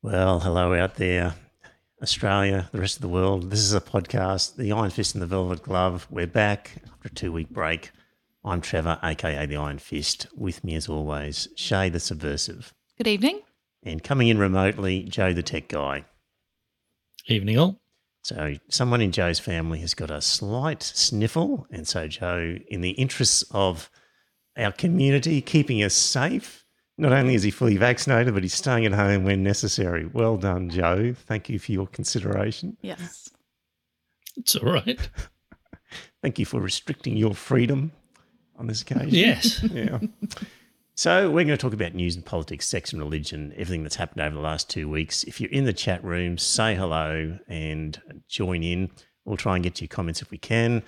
Well, hello out there, Australia, the rest of the world. This is a podcast, The Iron Fist and the Velvet Glove. We're back after a two week break. I'm Trevor, aka The Iron Fist. With me, as always, Shay the Subversive. Good evening. And coming in remotely, Joe the Tech Guy. Evening all. So, someone in Joe's family has got a slight sniffle. And so, Joe, in the interests of our community, keeping us safe, not only is he fully vaccinated, but he's staying at home when necessary. Well done, Joe. Thank you for your consideration. Yes. It's all right. Thank you for restricting your freedom on this occasion. Yes. Yeah. So, we're going to talk about news and politics, sex and religion, everything that's happened over the last two weeks. If you're in the chat room, say hello and join in. We'll try and get to your comments if we can.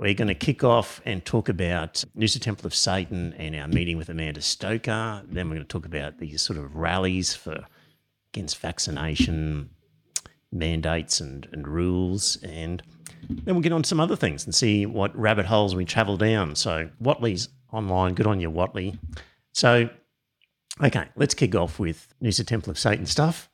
We're going to kick off and talk about Noosa Temple of Satan and our meeting with Amanda Stoker. Then we're going to talk about these sort of rallies for against vaccination mandates and, and rules. And then we'll get on some other things and see what rabbit holes we travel down. So Watley's online. Good on you, Watley. So, okay, let's kick off with Noosa Temple of Satan stuff.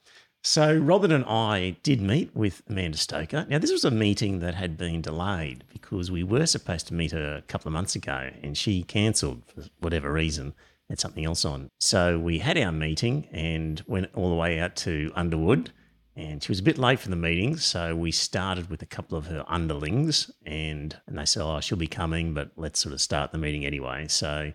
So, Robin and I did meet with Amanda Stoker. Now, this was a meeting that had been delayed because we were supposed to meet her a couple of months ago and she cancelled for whatever reason, had something else on. So, we had our meeting and went all the way out to Underwood. And she was a bit late for the meeting, so we started with a couple of her underlings, and and they said, "Oh, she'll be coming, but let's sort of start the meeting anyway." So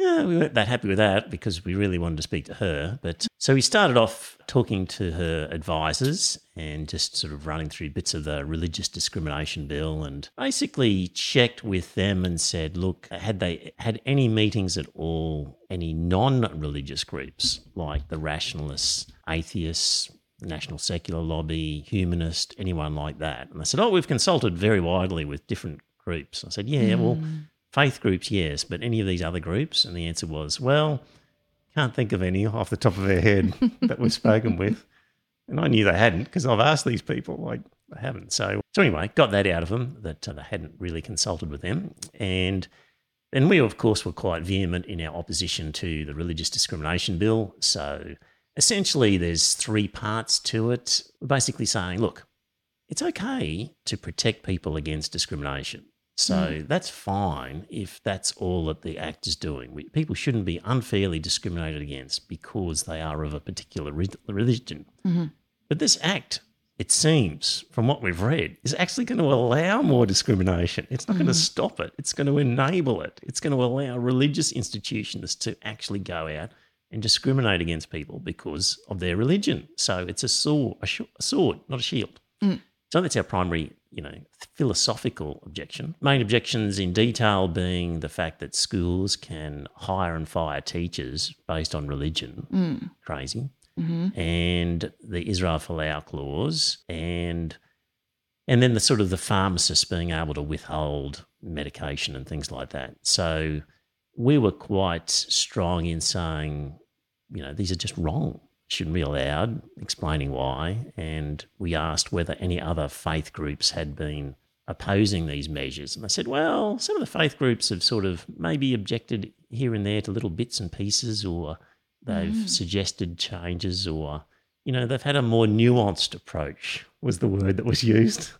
yeah, we weren't that happy with that because we really wanted to speak to her. But so we started off talking to her advisors and just sort of running through bits of the religious discrimination bill and basically checked with them and said, look, had they had any meetings at all, any non religious groups like the rationalists, atheists, National Secular Lobby, Humanist, anyone like that? And they said, oh, we've consulted very widely with different groups. I said, yeah, well, hmm. Faith groups, yes, but any of these other groups? And the answer was, well, can't think of any off the top of their head that we've spoken with. And I knew they hadn't because I've asked these people, like, they haven't. So, so anyway, got that out of them that uh, they hadn't really consulted with them. And then we, of course, were quite vehement in our opposition to the religious discrimination bill. So essentially, there's three parts to it. We're basically saying, look, it's okay to protect people against discrimination. So mm. that's fine if that's all that the act is doing. We, people shouldn't be unfairly discriminated against because they are of a particular re- religion. Mm-hmm. But this act, it seems, from what we've read, is actually going to allow more discrimination. It's not mm-hmm. going to stop it, it's going to enable it. It's going to allow religious institutions to actually go out and discriminate against people because of their religion. So it's a sword, a, sh- a sword, not a shield. Mm. So that's our primary, you know, philosophical objection. Main objections in detail being the fact that schools can hire and fire teachers based on religion. Mm. Crazy. Mm-hmm. And the Israel Folau clause and and then the sort of the pharmacists being able to withhold medication and things like that. So we were quite strong in saying, you know, these are just wrong shouldn't be allowed, explaining why. And we asked whether any other faith groups had been opposing these measures. And they said, well, some of the faith groups have sort of maybe objected here and there to little bits and pieces, or they've mm. suggested changes, or, you know, they've had a more nuanced approach, was the word that was used.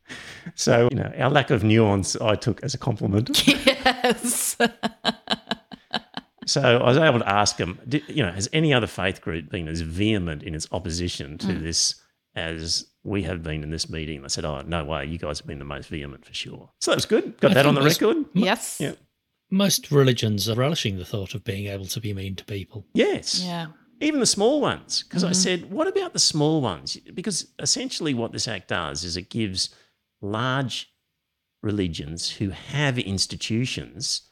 so, you know, our lack of nuance I took as a compliment. Yes. So I was able to ask him, you know, has any other faith group been as vehement in its opposition to mm. this as we have been in this meeting? And I said, oh, no way. You guys have been the most vehement for sure. So that was good. Got I that on the most, record. Yes. Yeah. Most religions are relishing the thought of being able to be mean to people. Yes. Yeah. Even the small ones. Because mm-hmm. I said, what about the small ones? Because essentially what this act does is it gives large religions who have institutions –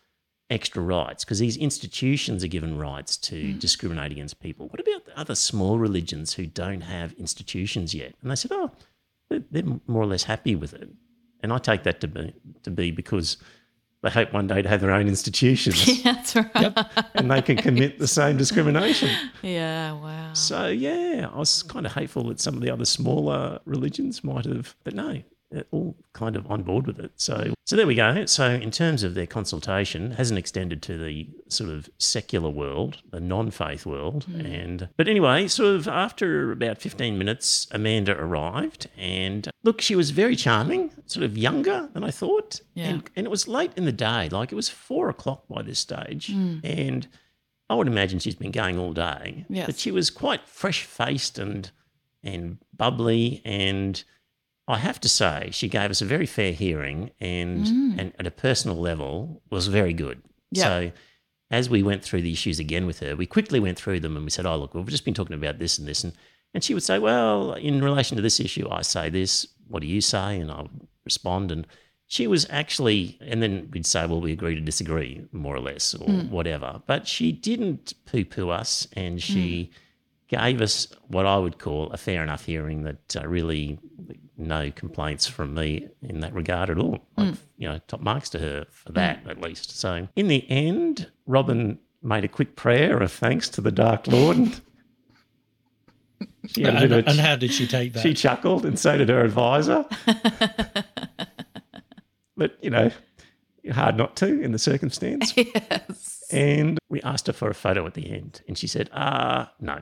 extra rights because these institutions are given rights to mm. discriminate against people. What about the other small religions who don't have institutions yet? And they said, oh, they're, they're more or less happy with it. And I take that to be, to be because they hope one day to have their own institutions. Yeah, that's right. Yep. and they can commit the same discrimination. Yeah, wow. So, yeah, I was kind of hateful that some of the other smaller religions might have, but no, all kind of on board with it. So, so there we go. So, in terms of their consultation, hasn't extended to the sort of secular world, the non-faith world, hmm. and but anyway, sort of after about fifteen minutes, Amanda arrived, and look, she was very charming, sort of younger than I thought, Yeah. and, and it was late in the day, like it was four o'clock by this stage, hmm. and I would imagine she's been going all day, Yes. but she was quite fresh-faced and and bubbly and I have to say, she gave us a very fair hearing and, mm. and at a personal level was very good. Yeah. So as we went through the issues again with her, we quickly went through them and we said, Oh, look, we've just been talking about this and this. And, and she would say, Well, in relation to this issue, I say this. What do you say? And I would respond. And she was actually, and then we'd say, Well, we agree to disagree, more or less, or mm. whatever. But she didn't poo poo us and she mm. gave us what I would call a fair enough hearing that uh, really no complaints from me in that regard at all. Like, You know, top marks to her for that at least. So in the end, Robin made a quick prayer of thanks to the Dark Lord. And she, And, bit of a and how did she take that? she chuckled, and so did her advisor. but you know, hard not to in the circumstance. yes. And we asked her for a photo at the end, and she said, "Ah, no."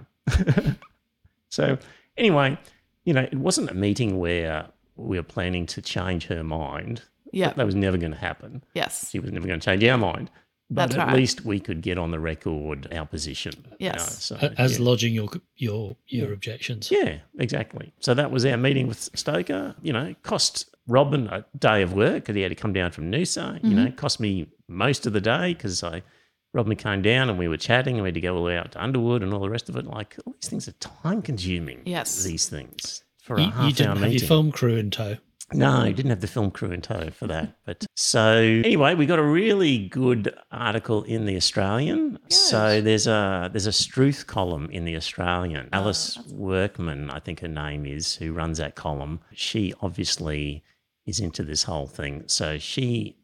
so anyway, you know, it wasn't a meeting where we were planning to change her mind. Yeah. That was never going to happen. Yes. She was never going to change our mind. But That's at right. least we could get on the record our position. you know, Yes. so, As yeah. lodging your your your objections. Yeah, exactly. So that was our meeting with Stoker. You know, cost Robin a day of work because he had to come down from Noosa. You mm-hmm. know, cost me most of the day because I Robin came down and we were chatting and we had to go all the way out to Underwood and all the rest of it. Like all these things are time consuming. Yes. These things for a You, half you didn't hour have meeting. your film crew in tow. No, he didn't have the film crew in tow for that. But so anyway, we got a really good article in the Australian. So there's a there's a Strewth column in the Australian. Oh, Alice Workman, I think her name is, who runs that column. She obviously is into this whole thing. So she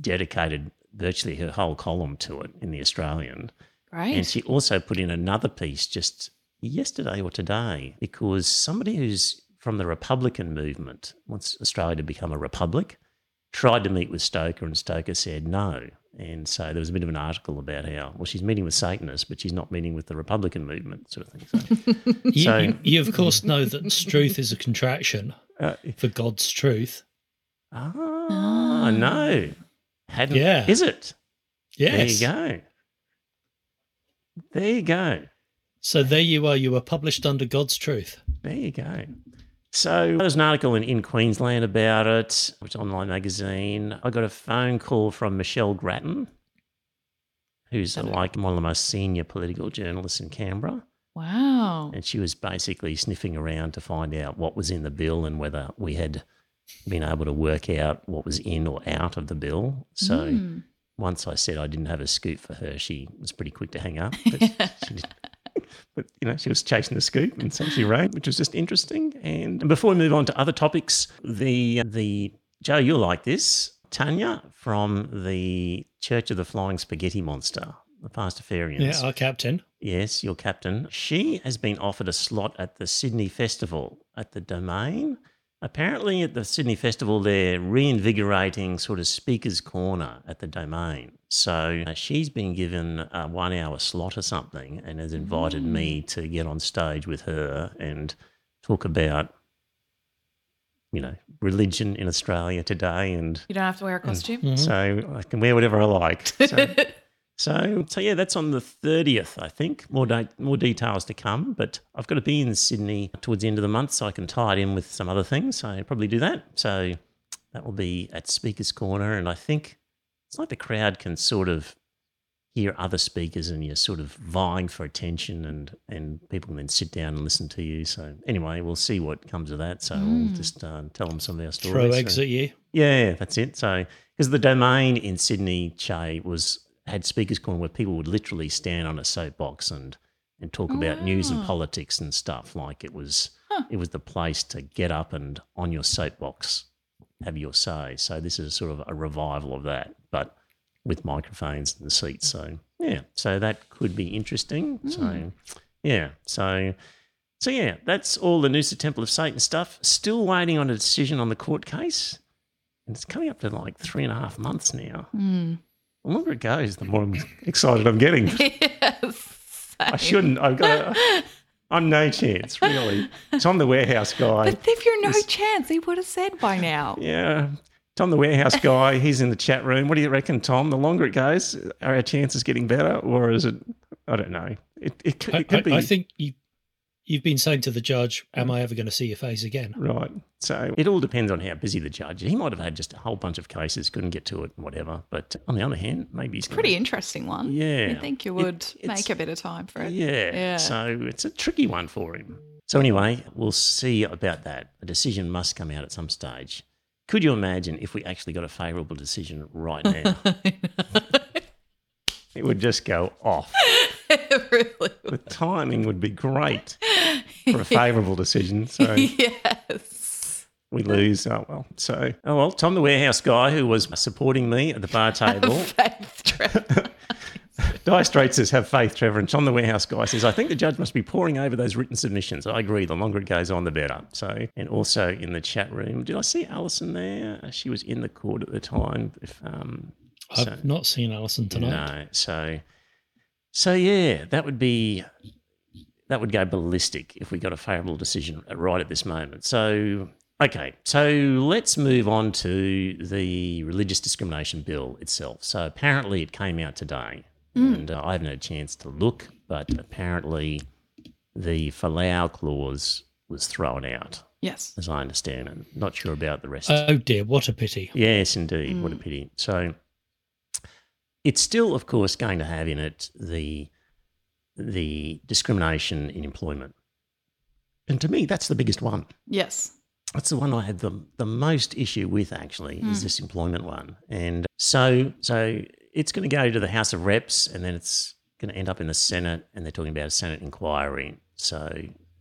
dedicated virtually her whole column to it in the Australian. Great. And she also put in another piece just yesterday or today because somebody who's from the Republican movement wants Australia to become a republic, tried to meet with Stoker, and Stoker said no. And so there was a bit of an article about how, well, she's meeting with Satanists, but she's not meeting with the Republican movement, sort of thing. So, You, So- you, you of course know that truth is a contraction uh, for God's truth. ah, no. Hadn't, Yeah. Is it? Yes. There you go. There you go. So there you are. You were published under God's truth. There you go. So there's an article in, in Queensland about it, which online magazine. I got a phone call from Michelle Grattan, who's like one of the most senior political journalists in Canberra. wow. And she was basically sniffing around to find out what was in the bill and whether we had been able to work out what was in or out of the bill. So Mm. once I said I didn't have a scoop for her, she was pretty quick to hang up. But, she but you know, she was chasing the scoop, and so she rang, which was just interesting. And before we move on to other topics, the the Joe, you'll like this. Tanya from the Church of the Flying Spaghetti Monster, the Pastafarians. Yeah, our captain. Yes, your captain. She has been offered a slot at the Sydney Festival at the Domain. Apparently, at the Sydney Festival, they're reinvigorating sort of Speaker's Corner at the Domain. So uh, she's been given a one hour slot or something and has invited me to get on stage with her and talk about, you know, religion in Australia today. And You don't have to wear a costume. Mhm. so I can wear whatever I like. So, so, so yeah, that's on the thirtieth, I think. More da- more details to come, but I've got to be in Sydney towards the end of the month, so I can tie it in with some other things. So I'll probably do that. So that will be at Speakers Corner, and I think it's like the crowd can sort of hear other speakers, and you're sort of vying for attention, and and people can then sit down and listen to you. So anyway, we'll see what comes of that. So we'll just uh, tell them some of our stories. Throw So- eggs at you. yeah, that's it. So, because the domain in Sydney, Che, was had speakers corner where people would literally stand on a soapbox and and talk about news and Ah. politics and stuff. Like it was, it was the place to get up and on your soapbox have your say. So this is sort of a revival of that, but with microphones and seats. So yeah, so that could be interesting. So yeah, so So yeah, that's all the Noosa Temple of Satan stuff. Still waiting on a decision on the court case. And it's coming up to like three and a half months now. Mm. The longer it goes, the more I'm excited I'm getting. yes. I shouldn't. I've got. A, I'm no chance, really. Tom the warehouse guy. But if you're no This- chance, he would have said by now. Yeah. Tom the warehouse guy, he's in the chat room. What do you reckon, Tom? The longer it goes, are our chances getting better, or is it? I don't know. It, it, could, it could I- be I think you, you've been saying to the judge, "Am mm. I ever going to see your face again?" right. So it all depends on how busy the judge. Is. He might have had just a whole bunch of cases, couldn't get to it, and whatever. But on the other hand, maybe he's gonna- Pretty interesting one. Yeah. I think you would it's- make a bit of time for it. Yeah. Yeah. So it's a tricky one for him. So anyway, we'll see about that. A decision must come out at some stage. Could you imagine if we actually got a favourable decision right now? it would just go off. it really The timing would be great for a favourable decision. So yes. we lose. Oh well. So oh well. Tom, the warehouse guy who was supporting me at the bar table. Faith Trevor. Dire Straits says, have faith, Trevor. And Tom, the warehouse guy, says, I think the judge must be poring over those written submissions. I agree. The longer it goes on, the better. So, and also in the chat room, did I see Alison there? She was in the court at the time. If um, I've so- not seen Alison tonight. no, so, so yeah, that would be that would go ballistic if we got a favourable decision right at this moment. So, okay, so let's move on to the religious discrimination bill itself. So apparently, it came out today, and uh, I haven't had a chance to look, but apparently, the Folau clause was thrown out, Yes. as I understand, and not sure about the rest. Oh dear, what a pity. Yes, indeed. What a pity. So it's still, of course, going to have in it the the discrimination in employment. And to me, that's the biggest one. Yes. That's the one I had the the most issue with actually is hmm. this employment one. And so so it's going to go to the House of Reps and then it's going to end up in the Senate and they're talking about a Senate inquiry. So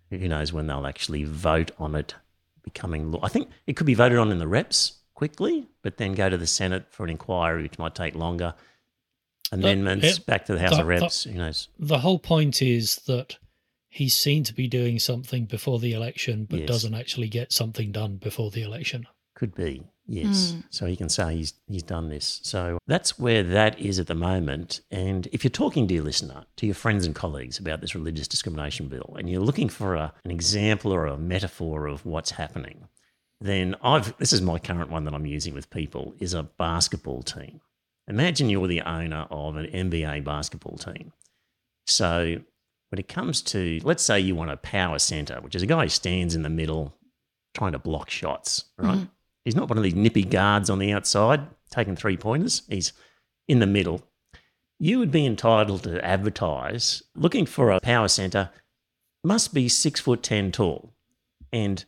who knows when they'll actually vote on it becoming law. I think it could be voted on in the reps quickly, but then go to the Senate for an inquiry, which might take longer. Amendments it- back to the House that- of Reps. Who knows? The whole point is that he's seen to be doing something before the election, but Yes. doesn't actually get something done before the election. Could be, yes. Hmm. So he can say he's he's done this. So that's where that is at the moment. And if you're talking, dear listener, to your friends and colleagues about this religious discrimination bill, and you're looking for a, an example or a metaphor of what's happening, then I've this is my current one that I'm using with people is a basketball team. Imagine you're the owner of an NBA basketball team. So when it comes to, let's say you want a power center, which is a guy who stands in the middle trying to block shots, right? Mm-hmm. He's not one of these nippy guards on the outside taking three pointers. He's in the middle. You would be entitled to advertise looking for a power center must be six foot ten tall. And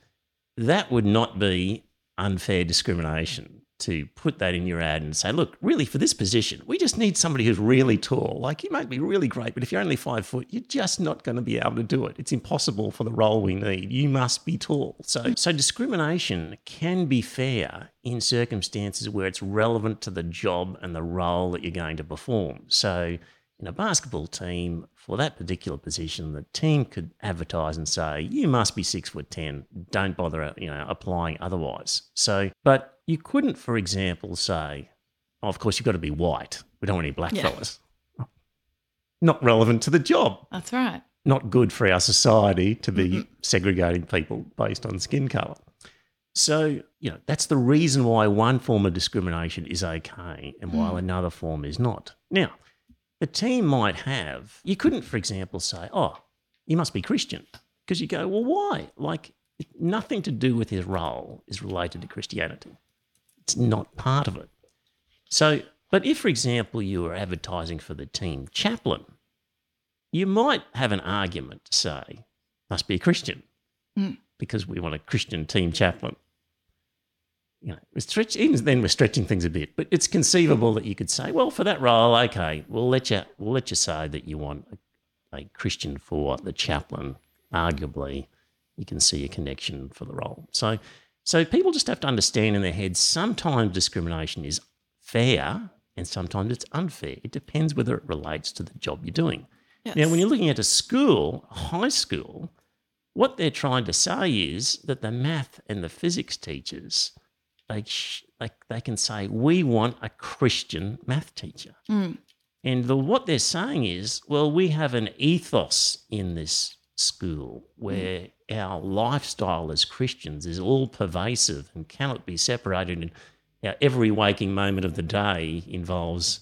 that would not be unfair discrimination to put that in your ad and say, look, really for this position, we just need somebody who's really tall. Like you might be really great, but if you're only five foot, you're just not going to be able to do it. It's impossible for the role we need. You must be tall. So, hmm. so discrimination can be fair in circumstances where it's relevant to the job and the role that you're going to perform. So in a basketball team, for that particular position, the team could advertise and say, "You must be six foot ten. Don't bother, you know, applying otherwise." So, but you couldn't, for example, say, oh, "Of course, you've got to be white. We don't want any black Yeah. fellas." Not relevant to the job. That's right. Not good for our society to be segregating people based on skin color. So, you know, that's the reason why one form of discrimination is okay and while mm. another form is not. Now, the team might have, you couldn't, for example, say, oh, you must be Christian. Because you go, well, why? Like, nothing to do with his role is related to Christianity. It's not part of it. So, but if, for example, you were advertising for the team chaplain, you might have an argument to say, must be a Christian Mm. because we want a Christian team chaplain. You know, we stretch, even then we're stretching things a bit, but it's conceivable that you could say, well, for that role, okay, we'll let you, we'll let you say that you want a, a Christian for the chaplain. Arguably, you can see a connection for the role. So, so people just have to understand in their heads sometimes discrimination is fair and sometimes it's unfair. It depends whether it relates to the job you're doing. Yes. Now, when you're looking at a school, high school, what they're trying to say is that the math and the physics teachers, they, like, they can say, we want a Christian math teacher. Mm. And the, what they're saying is, well, we have an ethos in this school where our lifestyle as Christians is all pervasive and cannot be separated. And our every waking moment of the day involves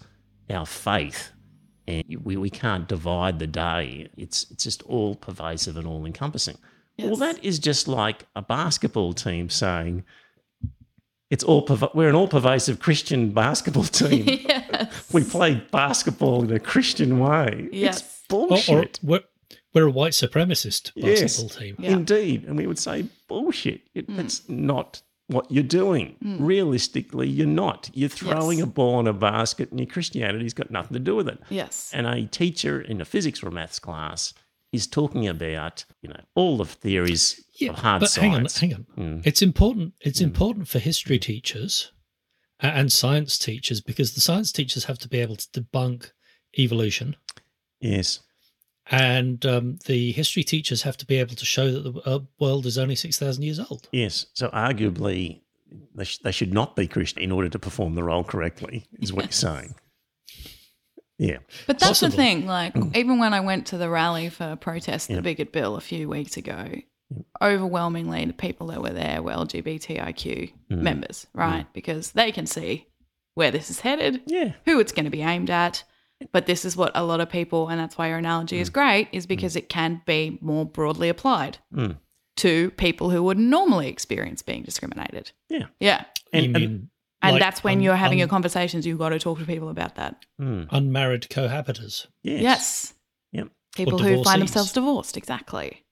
our faith. And we, we can't divide the day. It's, it's just all pervasive and all encompassing. Well, that is just like a basketball team saying, it's all we're an all pervasive Christian basketball team. yes. we play basketball in a Christian way. Yes. It's Or, or bullshit. we're, we're a white supremacist Yes. basketball team. Yeah. Indeed. And we would say, bullshit. It, mm. That's not what you're doing. Mm. Realistically, you're not. You're throwing Yes. a ball in a basket and your Christianity's got nothing to do with it. Yes. And a teacher in a physics or a maths class is talking about, you know, all the theories of hard but science. hang on, hang on. Mm. It's important. It's important for history teachers and science teachers because the science teachers have to be able to debunk evolution, Yes. and um, the history teachers have to be able to show that the uh, world is only six thousand years old. Yes. So arguably, they, sh- they should not be Christian in order to perform the role correctly, is what you're saying. Yeah. But that's the thing. Like, even when I went to the rally for protest the Yep. bigot bill a few weeks ago, overwhelmingly the people that were there were LGBTIQ Mm. members, right? Because they can see where this is headed, Yeah. who it's going to be aimed at. But this is what a lot of people, and that's why your analogy is great, is because it can be more broadly applied Mm. to people who would normally experience being discriminated. Yeah. Yeah. And- you and- And like that's when un- you're having un- your conversations, you've got to talk to people about that. Mm. unmarried cohabitors. Yes. Yes. Yep. People who find themselves divorced, exactly.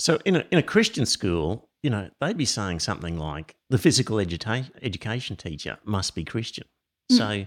So in a, in a Christian school, you know, they'd be saying something like the physical eduta- education teacher must be Christian. Mm. So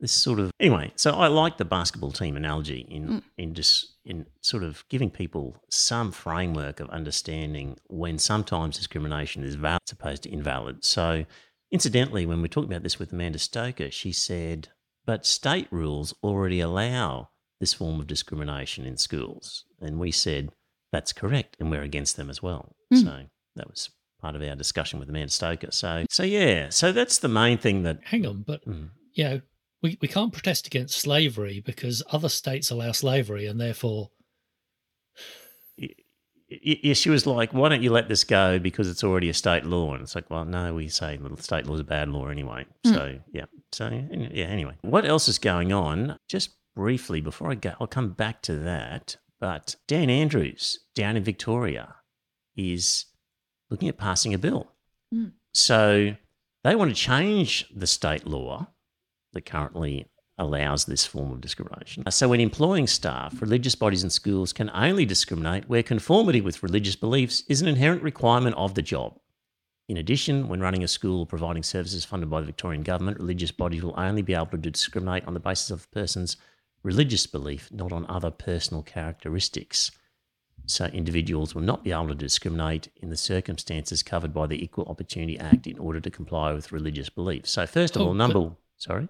this sort of anyway. So I like the basketball team analogy in Mm. in just in sort of giving people some framework of understanding when sometimes discrimination is valid as opposed to invalid. So incidentally, when we talked about this with Amanda Stoker, she said, "But state rules already allow this form of discrimination in schools," and we said. That's correct, and we're against them as well. Mm. So that was part of our discussion with Amanda Stoker. So, so yeah, so that's the main thing that. Hang on, but Mm. you know, we, we can't protest against slavery because other states allow slavery, and therefore, y- y- she was like, "Why don't you let this go because it's already a state law?" And it's like, "Well, no, we say state law is a bad law anyway." Mm. So yeah, so yeah. Anyway, what else is going on? Just briefly before I go, I'll come back to that. But Dan Andrews down in Victoria is looking at passing a bill. Mm. So they want to change the state law that currently allows this form of discrimination. So, when employing staff, religious bodies and schools can only discriminate where conformity with religious beliefs is an inherent requirement of the job. In addition, when running a school or providing services funded by the Victorian Government, religious bodies will only be able to discriminate on the basis of a person's religious belief, not on other personal characteristics. So, individuals will not be able to discriminate in the circumstances covered by the Equal Opportunity Act in order to comply with religious beliefs. So, first of Oh, all, number sorry.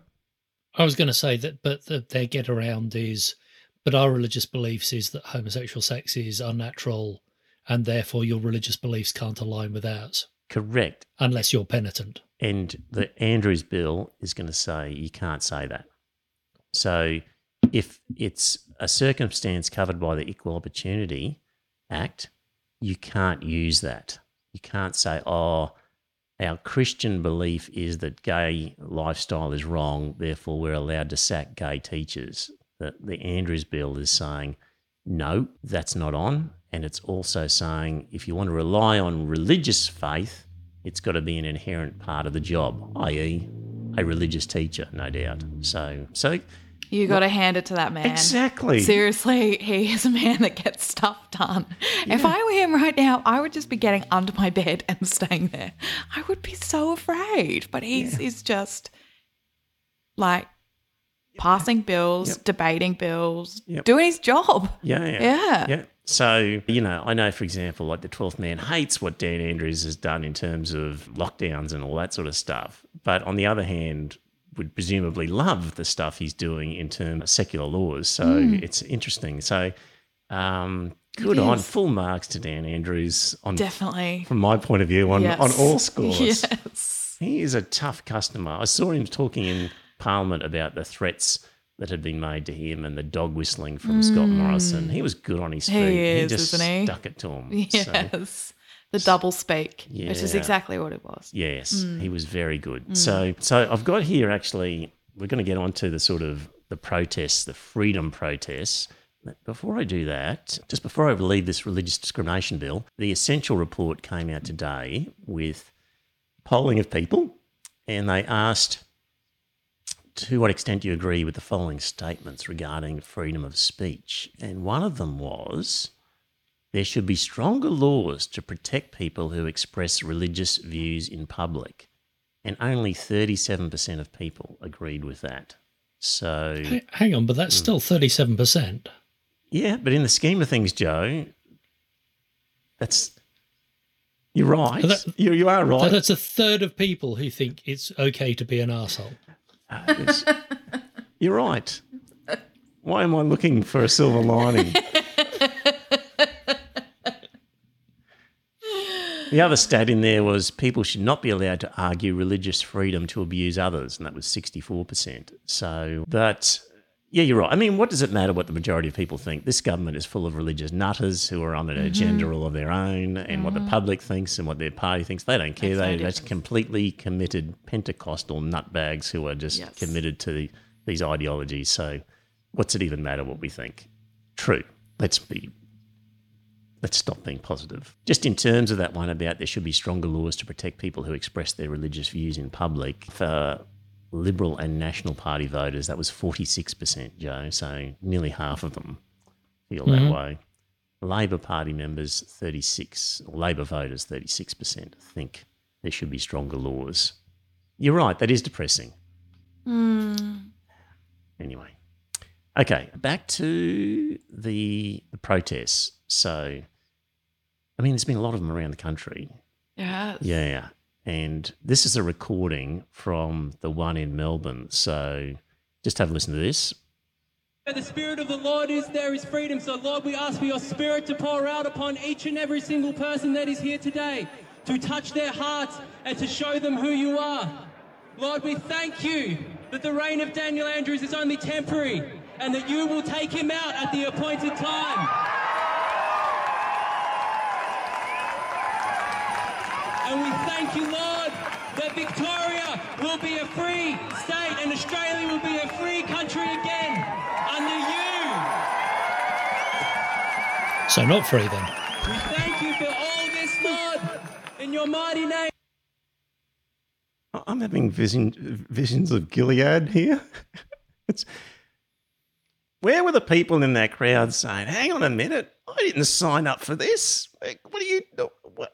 I was going to say that, but the, their get around is, but our religious beliefs is that homosexual sex is unnatural, and therefore your religious beliefs can't align with ours Correct. unless you're penitent. And the Andrews bill is going to say you can't say that. So if it's a circumstance covered by the Equal Opportunity Act, you can't use that. You can't say, oh, our Christian belief is that gay lifestyle is wrong, therefore we're allowed to sack gay teachers. The, the Andrews bill is saying, no, that's not on. And it's also saying if you want to rely on religious faith, it's got to be an inherent part of the job, i.e., a religious teacher, no doubt. So, so You got to hand it to that man. exactly. Seriously, he is a man that gets stuff done. If I were him right now, I would just be getting under my bed and staying there. I would be so afraid. But he's he's just like passing bills, Yep. debating bills, Yep. doing his job. Yeah, yeah, Yeah. yeah. So you know, I know, for example, like the Twelfth Man hates what Dan Andrews has done in terms of lockdowns and all that sort of stuff, but on the other hand, would presumably love the stuff he's doing in terms of uh, secular laws. So hmm. it's interesting. So. Um, Good on. Full marks to Dan Andrews on Definitely. from my point of view on, Yes. on all scores. Yes. He is a tough customer. I saw him talking in Parliament about the threats that had been made to him and the dog whistling from Scott Morrison. Hmm. He was good on his He feet. is, just isn't he? stuck it to him. So, Yes. The double speak, which is exactly what it was. yes, he was very Mm. good. So, so I've got here actually. We're going to get onto the sort of the protests, the freedom protests. But Before I do that, just before I leave this religious discrimination bill, the Essential report came out today with polling of people, and they asked to what extent do you agree with the following statements regarding freedom of speech? And one of them was there should be stronger laws to protect people who express religious views in public. And only 37% of people agreed with that. So, Hang on, but that's Hmm. still thirty-seven percent. yeah, but in the scheme of things, Joe, that's. You're right. That- you, you are right. That's a third of people who think it's okay to be an arsehole. Uh, You're right. Why am I looking for a silver lining? the other stat in there was people should not be allowed to argue religious freedom to abuse others, and that was 64%. So, but yeah, you're right. I mean, what does it matter what the majority of people think? This government is full of religious nutters who are on an mm-hmm. agenda all of their own, and what the mm-hmm. public thinks and what their party thinks, they don't care. Makes no They, that's completely committed Pentecostal nutbags who are just Yes. committed to the, these ideologies. So, what's it even matter what we think? True. Let's be. Let's stop being positive. Just in terms of that one about there should be stronger laws to protect people who express their religious views in public. For Liberal and National Party voters, that was 46%, Joe. So nearly half of them feel that mm-hmm. way. Labor Party members, 36, or Labor voters, 36% think there should be stronger laws. You're right, that is depressing. Hmm. Anyway, okay, back to the, the protests. So, I mean, there's been a lot of them around the country. Yes. Yeah. Yeah. And this is a recording from the one in Melbourne. So just have a listen to this. Where the Spirit of the Lord is, there is freedom. So, Lord, we ask for your Spirit to pour out upon each and every single person that is here today, to touch their hearts and to show them who you are. Lord, we thank you that the reign of Daniel Andrews is only temporary and that you will take him out at the appointed time. And we thank you, Lord, that Victoria will be a free state and Australia will be a free country again under you. So not free then. We thank you for all this, Lord, in your mighty name. I- I'm having vision, visions of Gilead here. it's, where were the people in that crowd saying, hang on a minute, I didn't sign up for this? What are you what?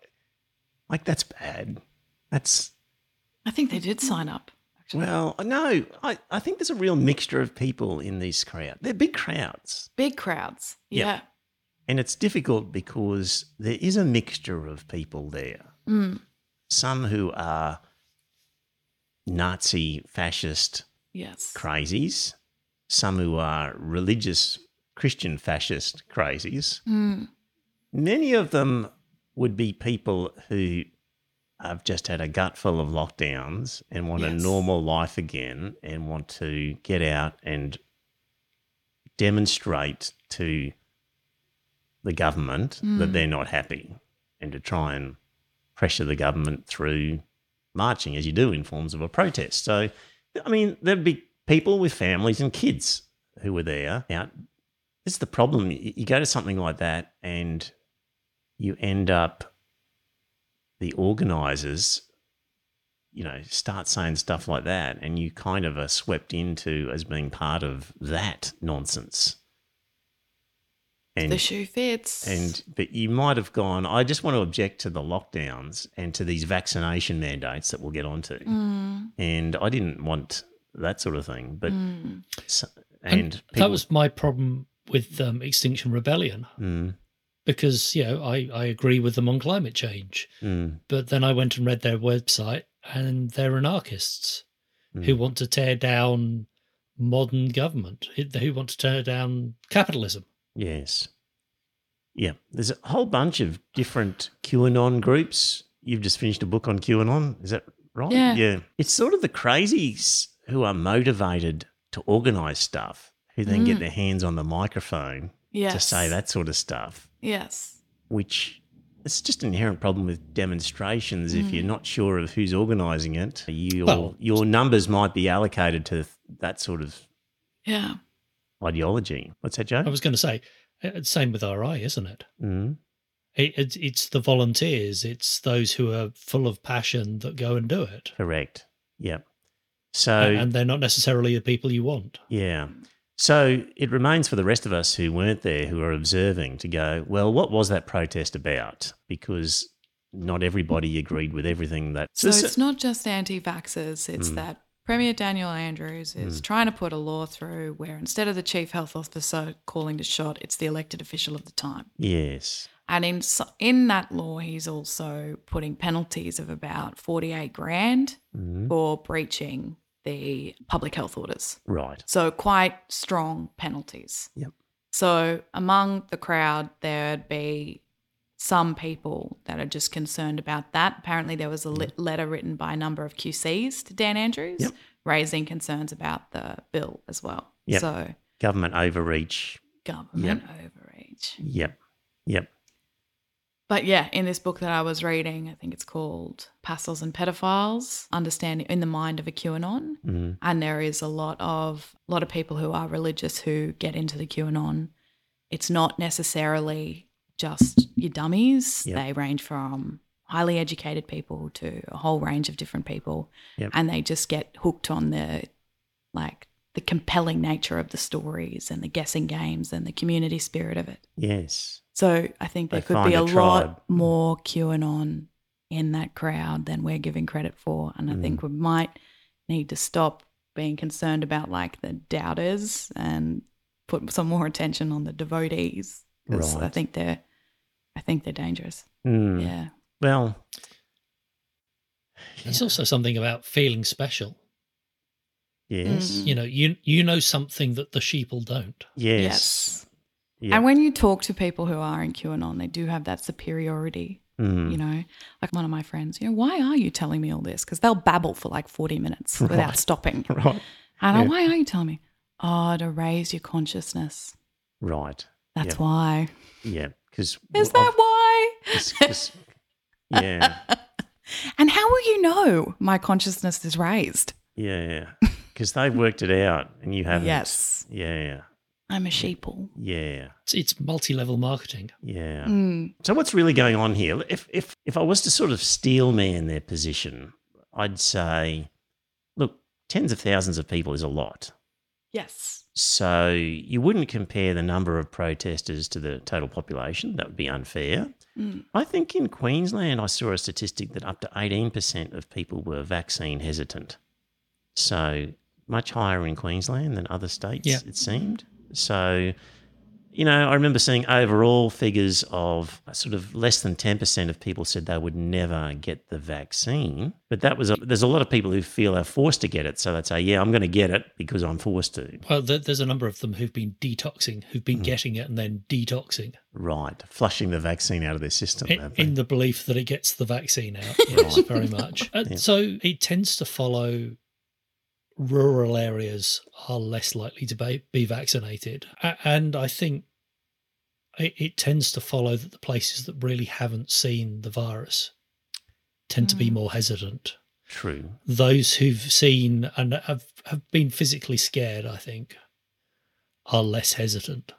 Like, that's bad. That's, I think they did sign up. Actually. well, no, I, I think there's a real mixture of people in these crowds. They're big crowds. Big crowds. Yeah. Yeah. And it's difficult because there is a mixture of people there. Mm. Some who are Nazi, fascist Yes. crazies, some who are religious Christian fascist crazies. Mm. Many of them would be people who have just had a gut full of lockdowns and want a normal life again and want to get out and demonstrate to the government that they're not happy and to try and pressure the government through marching as you do in forms of a protest. So, I mean, there'd be people with families and kids who were there. Now, this is the problem. You go to something like that and you end up, the organisers, you know, start saying stuff like that, and you kind of are swept into as being part of that nonsense. And The shoe fits. and but you might have gone. I just want to object to the lockdowns and to these vaccination mandates that we'll get onto. Mm. And I didn't want that sort of thing. But Mm. so- And, and, that was my problem with um, Extinction Rebellion Mm, because you know I, I agree with them on climate change, mm, but then I went and read their website and they're anarchists who mm. want to tear down modern government, who who want to tear down capitalism. yes, Yeah, there's a whole bunch of different QAnon groups. You've just finished a book on QAnon, is that right? Yeah. Yeah. It's sort of the crazies who are motivated to organize stuff, who then get their hands on the microphone Yes. to say that sort of stuff, Yes. which it's just an inherent problem with demonstrations. If you're not sure of who's organizing it, your Well- your numbers might be allocated to that sort of Yeah. ideology. What's that, Joe? I was going to say, uh, same with RI, isn't it? mm it, it? It's the volunteers, it's those who are full of passion that go and do it. Correct. Yep. So and they're not necessarily the people you want. Yeah. So it remains for the rest of us who weren't there, who are observing, to go, well, what was that protest about? Because not everybody agreed with everything that. So it's not just anti vaxxers, it's that Premier Daniel Andrews is trying to put a law through where instead of the chief health officer calling the shot, it's the elected official of the time. yes. And in in that law, he's also putting penalties of about 48 grand Mhm. for breaching the public health orders. Right. So quite strong penalties. Yep. So among the crowd, there'd be some people that are just concerned about that. Apparently, there was a li- letter written by a number of QCs to Dan Andrews Yep. raising concerns about the bill as well. Yep. So Government overreach. government overreach. Yep. Yep. But yeah, in this book that I was reading, I think it's called Pastels and Pedophiles: Understanding in the Mind of a QAnon. Mm. and there is a lot of a lot of people who are religious who get into the QAnon. It's not necessarily just your dummies. Yep. They range from highly educated people to a whole range of different people, Yep. and they just get hooked on the like the compelling nature of the stories and the guessing games and the community spirit of it. Yes. So I think there They could be a, a lot tribe. more QAnon in that crowd than we're giving credit for. And I Mm. think we might need to stop being concerned about like the doubters and put some more attention on the devotees. Because I think they're I think they're dangerous. Mm. Yeah. Well, There's also something about feeling special. Yes. Mm. You know, you you know something that the sheeple don't. Yes. Yep. And when you talk to people who are in QAnon, they do have that superiority. Mm. You know, like one of my friends, you know, why are you telling me all this? Because they'll babble for like 40 minutes without stopping. Right. And I, Yeah. why are you telling me? Oh, to raise your consciousness. Right. That's Yep. why. Yeah. Because Is that why? yeah. And how will you know my consciousness is raised? Yeah. yeah. Because they've worked it out and you haven't. Yes. Yeah. I'm a sheeple. Yeah. It's, it's multi-level marketing. Yeah. Mm. So what's really going on here? If if if I was to sort of steel man their position, I'd say, look, tens of thousands of people is a lot. Yes. So you wouldn't compare the number of protesters to the total population. That would be unfair. Mm. I think in Queensland, I saw a statistic that up to 18% of people were vaccine hesitant. So much higher in Queensland than other states, Yeah. it seemed. So, you know, I remember seeing overall figures of sort of less than 10% of people said they would never get the vaccine. But that was, a, there's a lot of people who feel they're forced to get it. So they'd say, yeah, I'm going to get it because I'm forced to. Well, there's a number of them who've been detoxing, who've been getting it and then detoxing Right. Flushing the vaccine out of their system. in, in the belief that it gets the vaccine out. Yes, very much. Uh, Yeah. So it tends to follow rural areas are less likely to be, be vaccinated. And I think it, it tends to follow that the places that really haven't seen the virus tend to be Mm. more hesitant. True. Those who've seen and have, have been physically scared, I think, are less hesitant.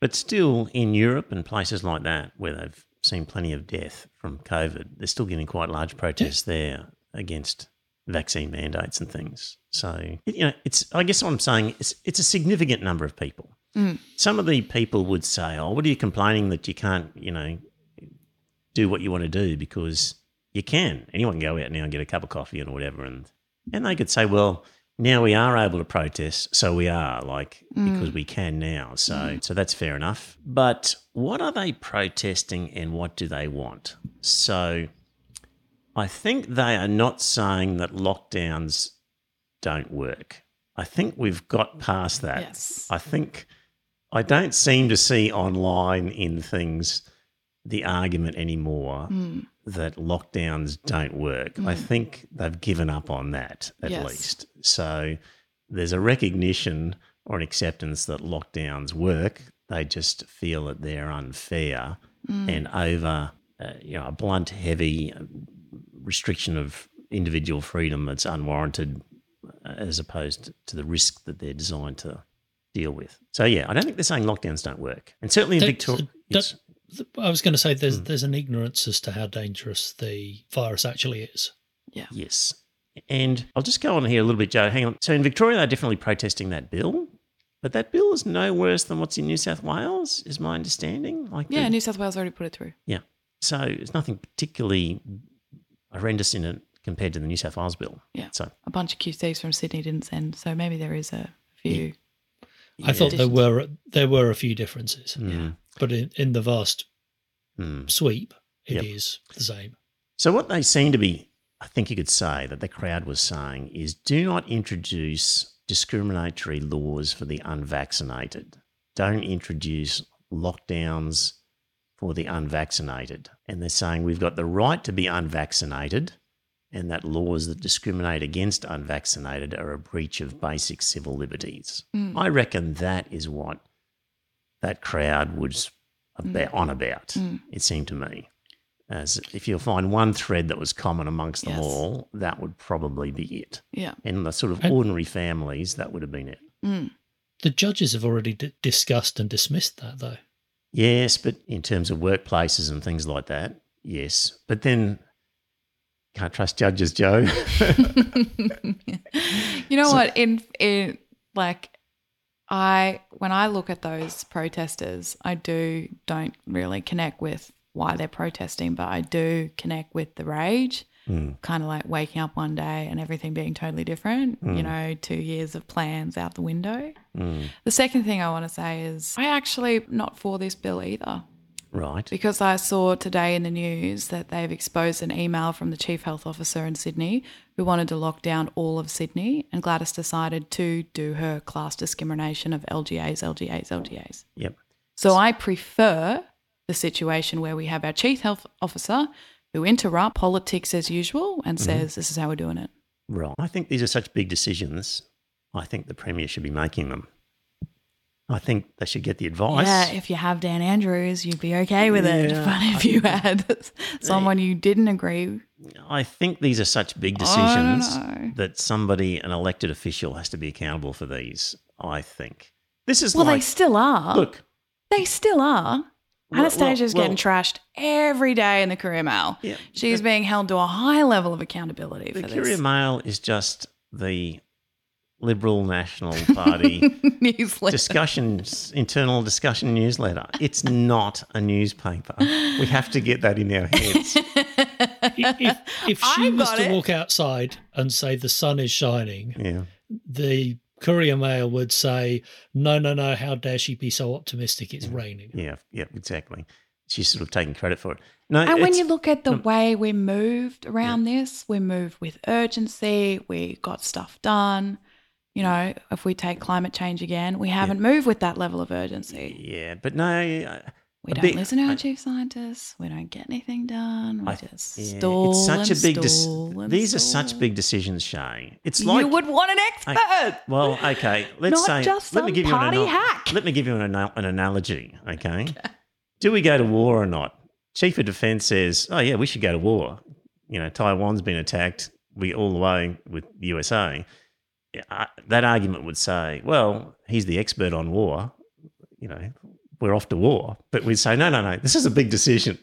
But still, in Europe and places like that, where they've seen plenty of death from COVID, they're still getting quite large protests there against vaccine mandates and things. So, you know, it's, I guess what I'm saying, it's, it's a significant number of people. Mm. Some of the people would say, oh, what are you complaining that you can't, you know, do what you want to do? Because you can. Anyone can go out now and get a cup of coffee and whatever. And, and they could say, well, now we are able to protest, so we are like because we can now. So so that's fair enough. But what are they protesting and what do they want? So I think they are not saying that lockdowns don't work. I think we've got past that. Yes. I think I don't seem to see online in things the argument anymore Mm. that lockdowns don't work. I think they've given up on that at Yes. least. So there's a recognition or an acceptance that lockdowns work. They just feel that they're unfair and over, uh, you know, a blunt, heavy restriction of individual freedom that's unwarranted uh, as opposed to the risk that they're designed to deal with. So yeah, I don't think they're saying lockdowns don't work. And certainly in Don't- Victoria, don't- I was going to say there's Hmm. there's an ignorance as to how dangerous the virus actually is. Yeah. Yes. And I'll just go on here a little bit, Joe. Hang on. So in Victoria, they're definitely protesting that bill, but that bill is no worse than what's in New South Wales, is my understanding. Like, Yeah, the- New South Wales already put it through. yeah. So it's nothing particularly horrendous in it compared to the New South Wales bill. Yeah. So A bunch of QCs from Sydney didn't send, so maybe there is a few. I thought there were there were a few differences, mm, but in, in the vast mm. sweep, it is Yep. the same. So what they seem to be, I think you could say that the crowd was saying is, do not introduce discriminatory laws for the unvaccinated. Don't introduce lockdowns for the unvaccinated. And they're saying we've got the right to be unvaccinated, and that laws that discriminate against unvaccinated are a breach of basic civil liberties. Mm. I reckon that is what that crowd was about, on about. Mm. It seemed to me. As if you'll find one thread that was common amongst them Yes. all, that would probably be it. Yeah. And the sort of ordinary families, that would have been it. Mm. The judges have already d- discussed and dismissed that, though. Yes, but in terms of workplaces and things like that, yes. But then can't trust judges, Joe. you know what? In in like, I when I look at those protesters, I do don't really connect with why they're protesting, but I do connect with the rage. Mm, Kind of like waking up one day and everything being totally different. You Mm. know, two years of plans out the window. mm, The second thing I want to say is I actually not for this bill either. right. Because I saw today in the news that they've exposed an email from the Chief Health Officer in Sydney who wanted to lock down all of Sydney, and Gladys decided to do her class discrimination of LGAs, LGAs, LGAs. Yep. So I prefer the situation where we have our Chief Health Officer who interrupt politics as usual and mm-hmm. says, This is how we're doing it. Right. I think these are such big decisions. I think the Premier should be making them. I think they should get the advice. Yeah, if you have Dan Andrews, you'd be okay with it. But if you had someone you didn't agree I think these are such big oh, decisions that somebody, an elected official, has to be accountable for these. I think this is Well, they still are. look. They still are. Well- Anastasia's well- getting trashed every day in the Courier Mail. Yeah, She's being held to a high level of accountability The for Courier this Mail is just the Liberal National Party newsletter. discussions, internal discussion newsletter. It's not a newspaper. We have to get that in our heads. if, if she I was got to it. walk outside and say the sun is shining, Yeah. the Courier Mail would say, "No, no, no! How dare she be so optimistic? It's raining." Yeah, yeah, exactly. She's sort of taking credit for it. No, and when you look at the way we moved around this, we moved with urgency. We got stuff done. You know, if we take climate change again, we haven't moved with that level of urgency. yeah, but no, uh, We don't bit- listen to our I- chief scientists. We don't get anything done. We I- just yeah, stall it's such and a big. stall and these are such big decisions, Shay. It's like you would want an expert. Well, okay. Let's say. just let me give you an, hack. Let me give you an, an analogy. Okay? Do we go to war or not? Chief of Defence says, "Oh yeah, we should go to war." You know, Taiwan's been attacked. We all the way with the USA. Yeah, that argument would say, "Well, he's the expert on war. You know, we're off to war." But we'd say, "No, no, no. This is a big decision."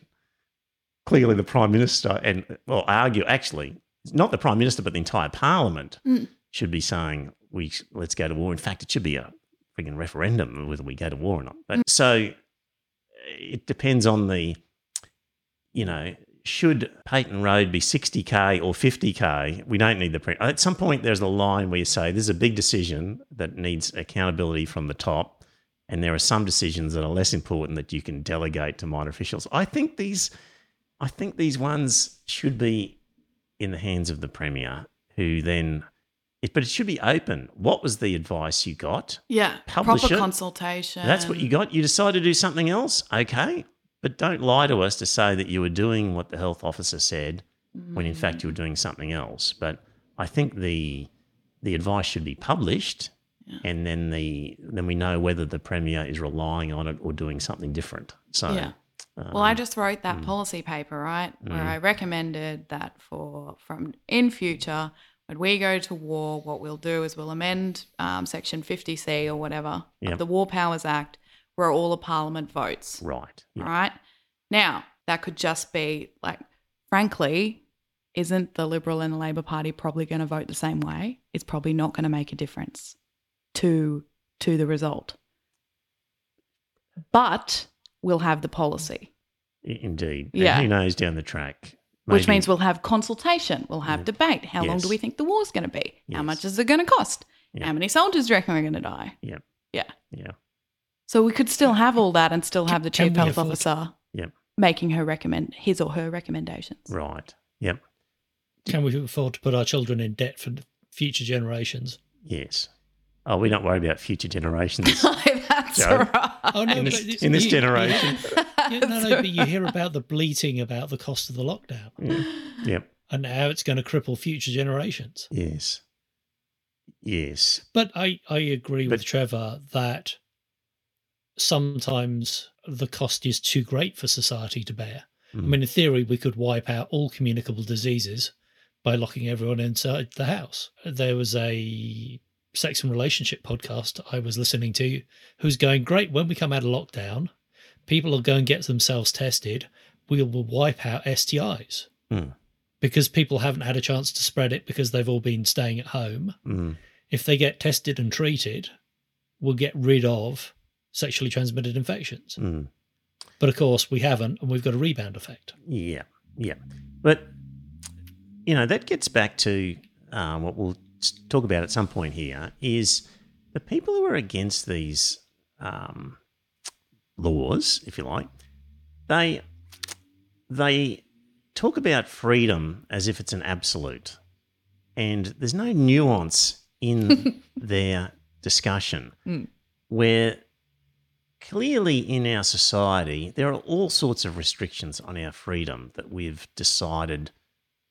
Clearly, the Prime Minister and well, I argue actually, not the Prime Minister, but the entire Parliament Mm. should be saying we let's go to war. In fact, it should be a frigging referendum whether we go to war or not. But so it depends on the, you know, should Peyton Road be 60k or 50k? We don't need the pre- at some point. There's a line where you say this is a big decision that needs accountability from the top, and there are some decisions that are less important that you can delegate to minor officials. I think these, I think these ones should be in the hands of the premier, who then it, but it should be open. What was the advice you got? Yeah. Publish proper it. consultation. That's what you got. You decided to do something else. Okay. But don't lie to us to say that you were doing what the health officer said when in fact you were doing something else. But I think the the advice should be published and then the then we know whether the premier is relying on it or doing something different. So Yeah. um, Well, I just wrote mm. that policy paper, right, where I recommended that for from in future when we go to war, what we'll do is we'll amend um, Section 50C or whatever Yep. of the War Powers Act, where all the Parliament votes. right. All right. Now, that could just be like, frankly, isn't the Liberal and the Labor Party probably going to vote the same way? It's probably not going to make a difference to to the result. But we'll have the policy, Indeed. Yeah. And who knows down the track? which means we'll have consultation, we'll have debate. How long do we think the war's going to be? How much is it going to cost? Yeah. How many soldiers do you reckon are going to die? Yep. Yeah. Yeah. So we could still have all that and still have the Can chief we health afford- officer Yep. making her recommend his or her recommendations. Right. Yep. Can we afford to put our children in debt for future generations? Yes. Oh, we're not worried about future generations That's Joe. right. Oh no, in this, it's- in this you- generation. Yeah, no, no, but you hear about the bleating about the cost of the lockdown Yeah. Yep. and how it's going to cripple future generations. Yes. Yes. But I, I agree with Trevor that sometimes the cost is too great for society to bear. I Mm. mean, in theory, we could wipe out all communicable diseases by locking everyone inside the house. There was a sex and relationship podcast I was listening to who's going, Great, when we come out of lockdown, people will go and get themselves tested. We will wipe out STIs Mm. because people haven't had a chance to spread it because they've all been staying at home Mm. if they get tested and treated, we'll get rid of sexually transmitted infections. Mm. But of course, we haven't, and we've got a rebound effect. Yeah, yeah. But, you know, that gets back to um, what we'll talk about at some point here is the people who are against these um, laws, if you like, they they talk about freedom as if it's an absolute, and there's no nuance in their discussion. Where clearly in our society there are all sorts of restrictions on our freedom that we've decided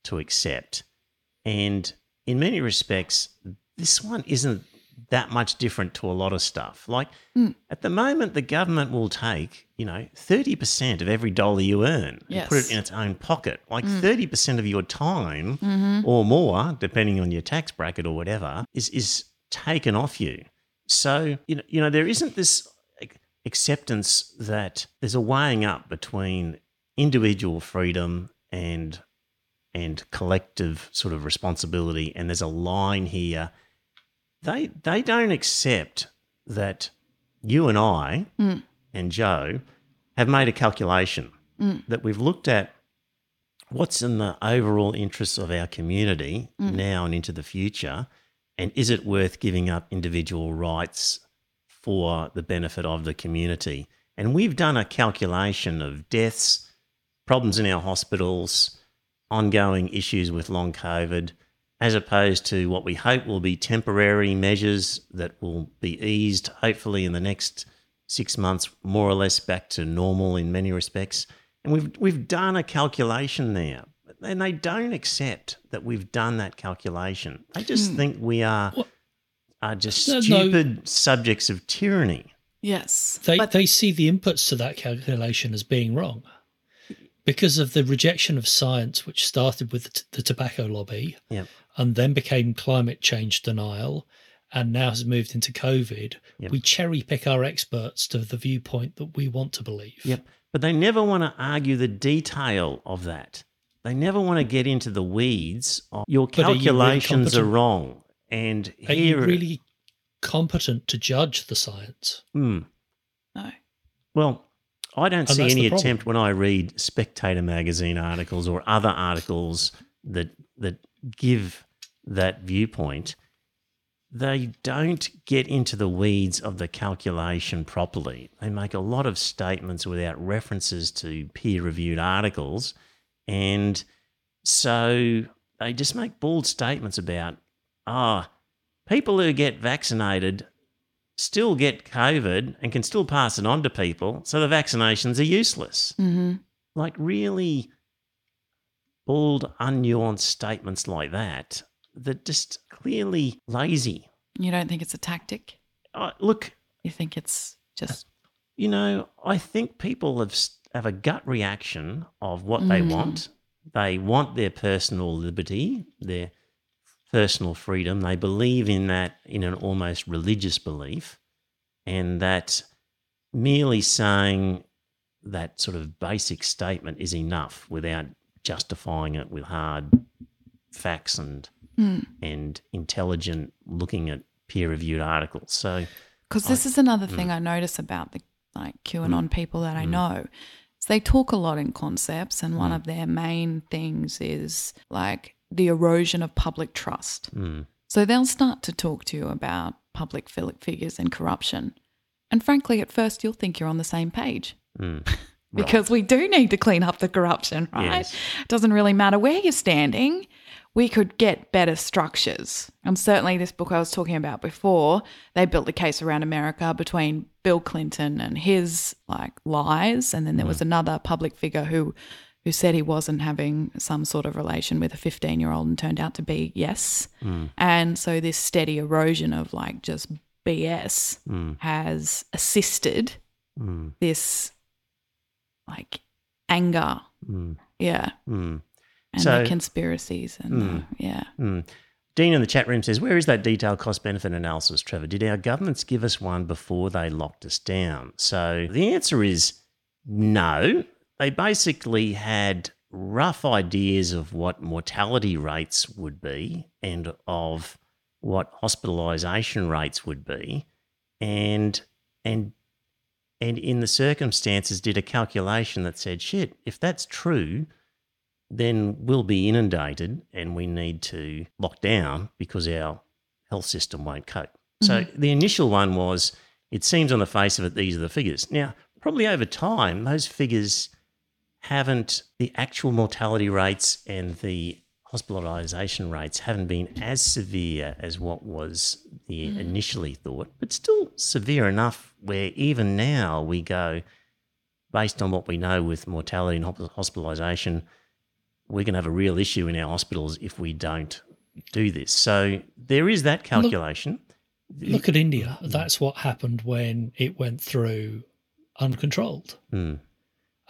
to accept. And in many respects this one isn't that much different to a lot of stuff. Like hmm. at the moment the government will take you know 30% of every dollar you earn and put it in its own pocket. Like hmm. 30% of your time mm-hmm. or more depending on your tax bracket or whatever is is taken off you. So you know, you know there isn't this acceptance that there's a weighing up between individual freedom and and collective sort of responsibility. And there's a line here. They they don't accept that you and I mm. and Joe have made a calculation mm. that we've looked at what's in the overall interests of our community mm. now and into the future and is it worth giving up individual rights for the benefit of the community? And we've done a calculation of deaths problems in our hospitals ongoing issues with long covid as opposed to what we hope will be temporary measures that will be eased hopefully in the next 6 months more or less back to normal in many respects and we've we've done a calculation there and they don't accept that we've done that calculation. They just hmm. think we are What? are just No, no. stupid subjects of tyranny. Yes. They, but they see the inputs to that calculation as being wrong because of the rejection of science, which started with the, t- the tobacco lobby Yep. and then became climate change denial and now has moved into COVID. Yep. We cherry pick our experts to the viewpoint that we want to believe. Yep. But they never want to argue the detail of that. They never want to get into the weeds. Of, Your But are you really calculations are wrong. And Are you really competent to judge the science? Hmm. no. Well, I don't And see any attempt when I read Spectator magazine articles or other articles that that give that viewpoint. They don't get into the weeds of the calculation properly. They make a lot of statements without references to peer-reviewed articles, and so they just make bold statements about ah, people who get vaccinated still get COVID and can still pass it on to people. So the vaccinations are useless. hmm Like, really bald, unnuanced statements like that, that just clearly lazy. You don't think it's a tactic? Uh, look, You think it's just you know, I think people have have a gut reaction of what they Mm. want. They want their personal liberty, their personal freedom. They believe in that in an almost religious belief, and that merely saying that sort of basic statement is enough without justifying it with hard facts and Mm. and intelligent looking at peer reviewed articles. So Because this is another hmm. thing I notice about the like hmm. QAnon people that I hmm. know. is they talk a lot in concepts, and one of their main things is like the erosion of public trust. mm, So they'll start to talk to you about public figures and corruption. And frankly, at first, you'll think you're on the same page mm, because we do need to clean up the corruption, right? Yes. It doesn't really matter where you're standing. We could get better structures. And certainly, this book I was talking about before, they built the case around America between Bill Clinton and his like lies, and then there was another public figure who who said he wasn't having some sort of relation with a 15 year old and turned out to be yes. And so this steady erosion of like just BS mm, has assisted mm, this like anger. mm, Yeah. mm. And So- the conspiracies and uh, yeah. Mm. Dean in the chat room says, Where is that detailed cost benefit analysis, Trevor? Did our governments give us one before they locked us down? So the answer is no. They basically had rough ideas of what mortality rates would be and of what hospitalization rates would be and and and in the circumstances did a calculation that said shit if that's true then we'll be inundated and we need to lock down because our health system won't cope. So mm-hmm. the initial one was it seems on the face of it, these are the figures. Now, probably over time, those figures haven't, the actual mortality rates and the hospitalisation rates haven't been as severe as what was the initially thought, but still severe enough where even now we go, based on what we know with mortality and hospitalisation, we're going to have a real issue in our hospitals if we don't do this. So there is that calculation. Look at India. That's what happened when it went through uncontrolled. Mm,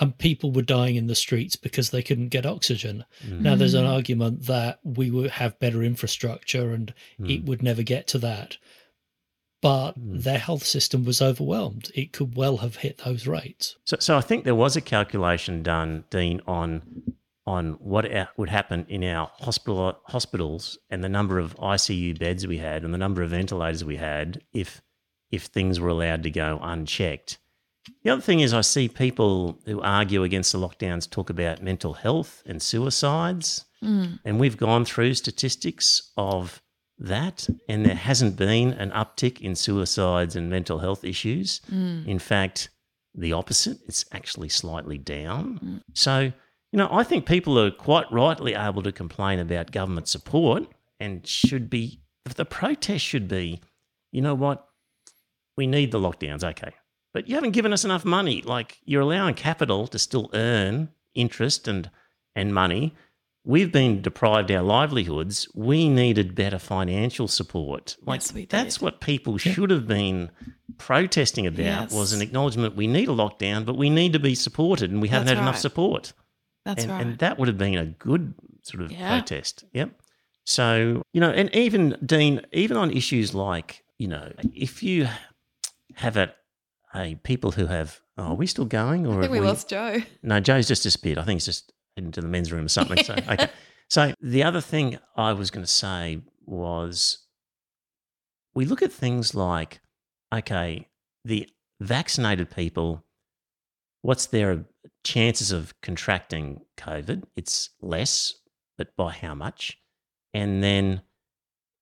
And people were dying in the streets because they couldn't get oxygen. Mm. Now, there's an mm. argument that we would have better infrastructure and mm. it would never get to that. But their health system was overwhelmed. It could well have hit those rates. So, so I think there was a calculation done, Dean, on on what would happen in our hospital hospitals and the number of ICU beds we had and the number of ventilators we had if if things were allowed to go unchecked. The other thing is, I see people who argue against the lockdowns talk about mental health and suicides, hmm. and we've gone through statistics of that, and there hasn't been an uptick in suicides and mental health issues. Hmm. In fact, the opposite. It's actually slightly down. Hmm. So, you know, I think people are quite rightly able to complain about government support and should be, the protest should be, you know what, we need the lockdowns, okay. But you haven't given us enough money. Like you're allowing capital to still earn interest and and money. We've been deprived our livelihoods. We needed better financial support. Like Yes, that's what people should have been protesting about was an acknowledgement we need a lockdown, but we need to be supported and we haven't That's had enough support. That's and, right. and that would have been a good sort of Yeah. protest. Yep. So, you know, and even Dean, even on issues like, you know, if you have a, a people who have, oh, are we still going? Or I think have we lost Joe. no, Joe's just disappeared. I think he's just into the men's room or something. So, okay. So the other thing I was going to say was we look at things like, okay, the vaccinated people, what's their chances of contracting COVID? It's less, but by how much? And then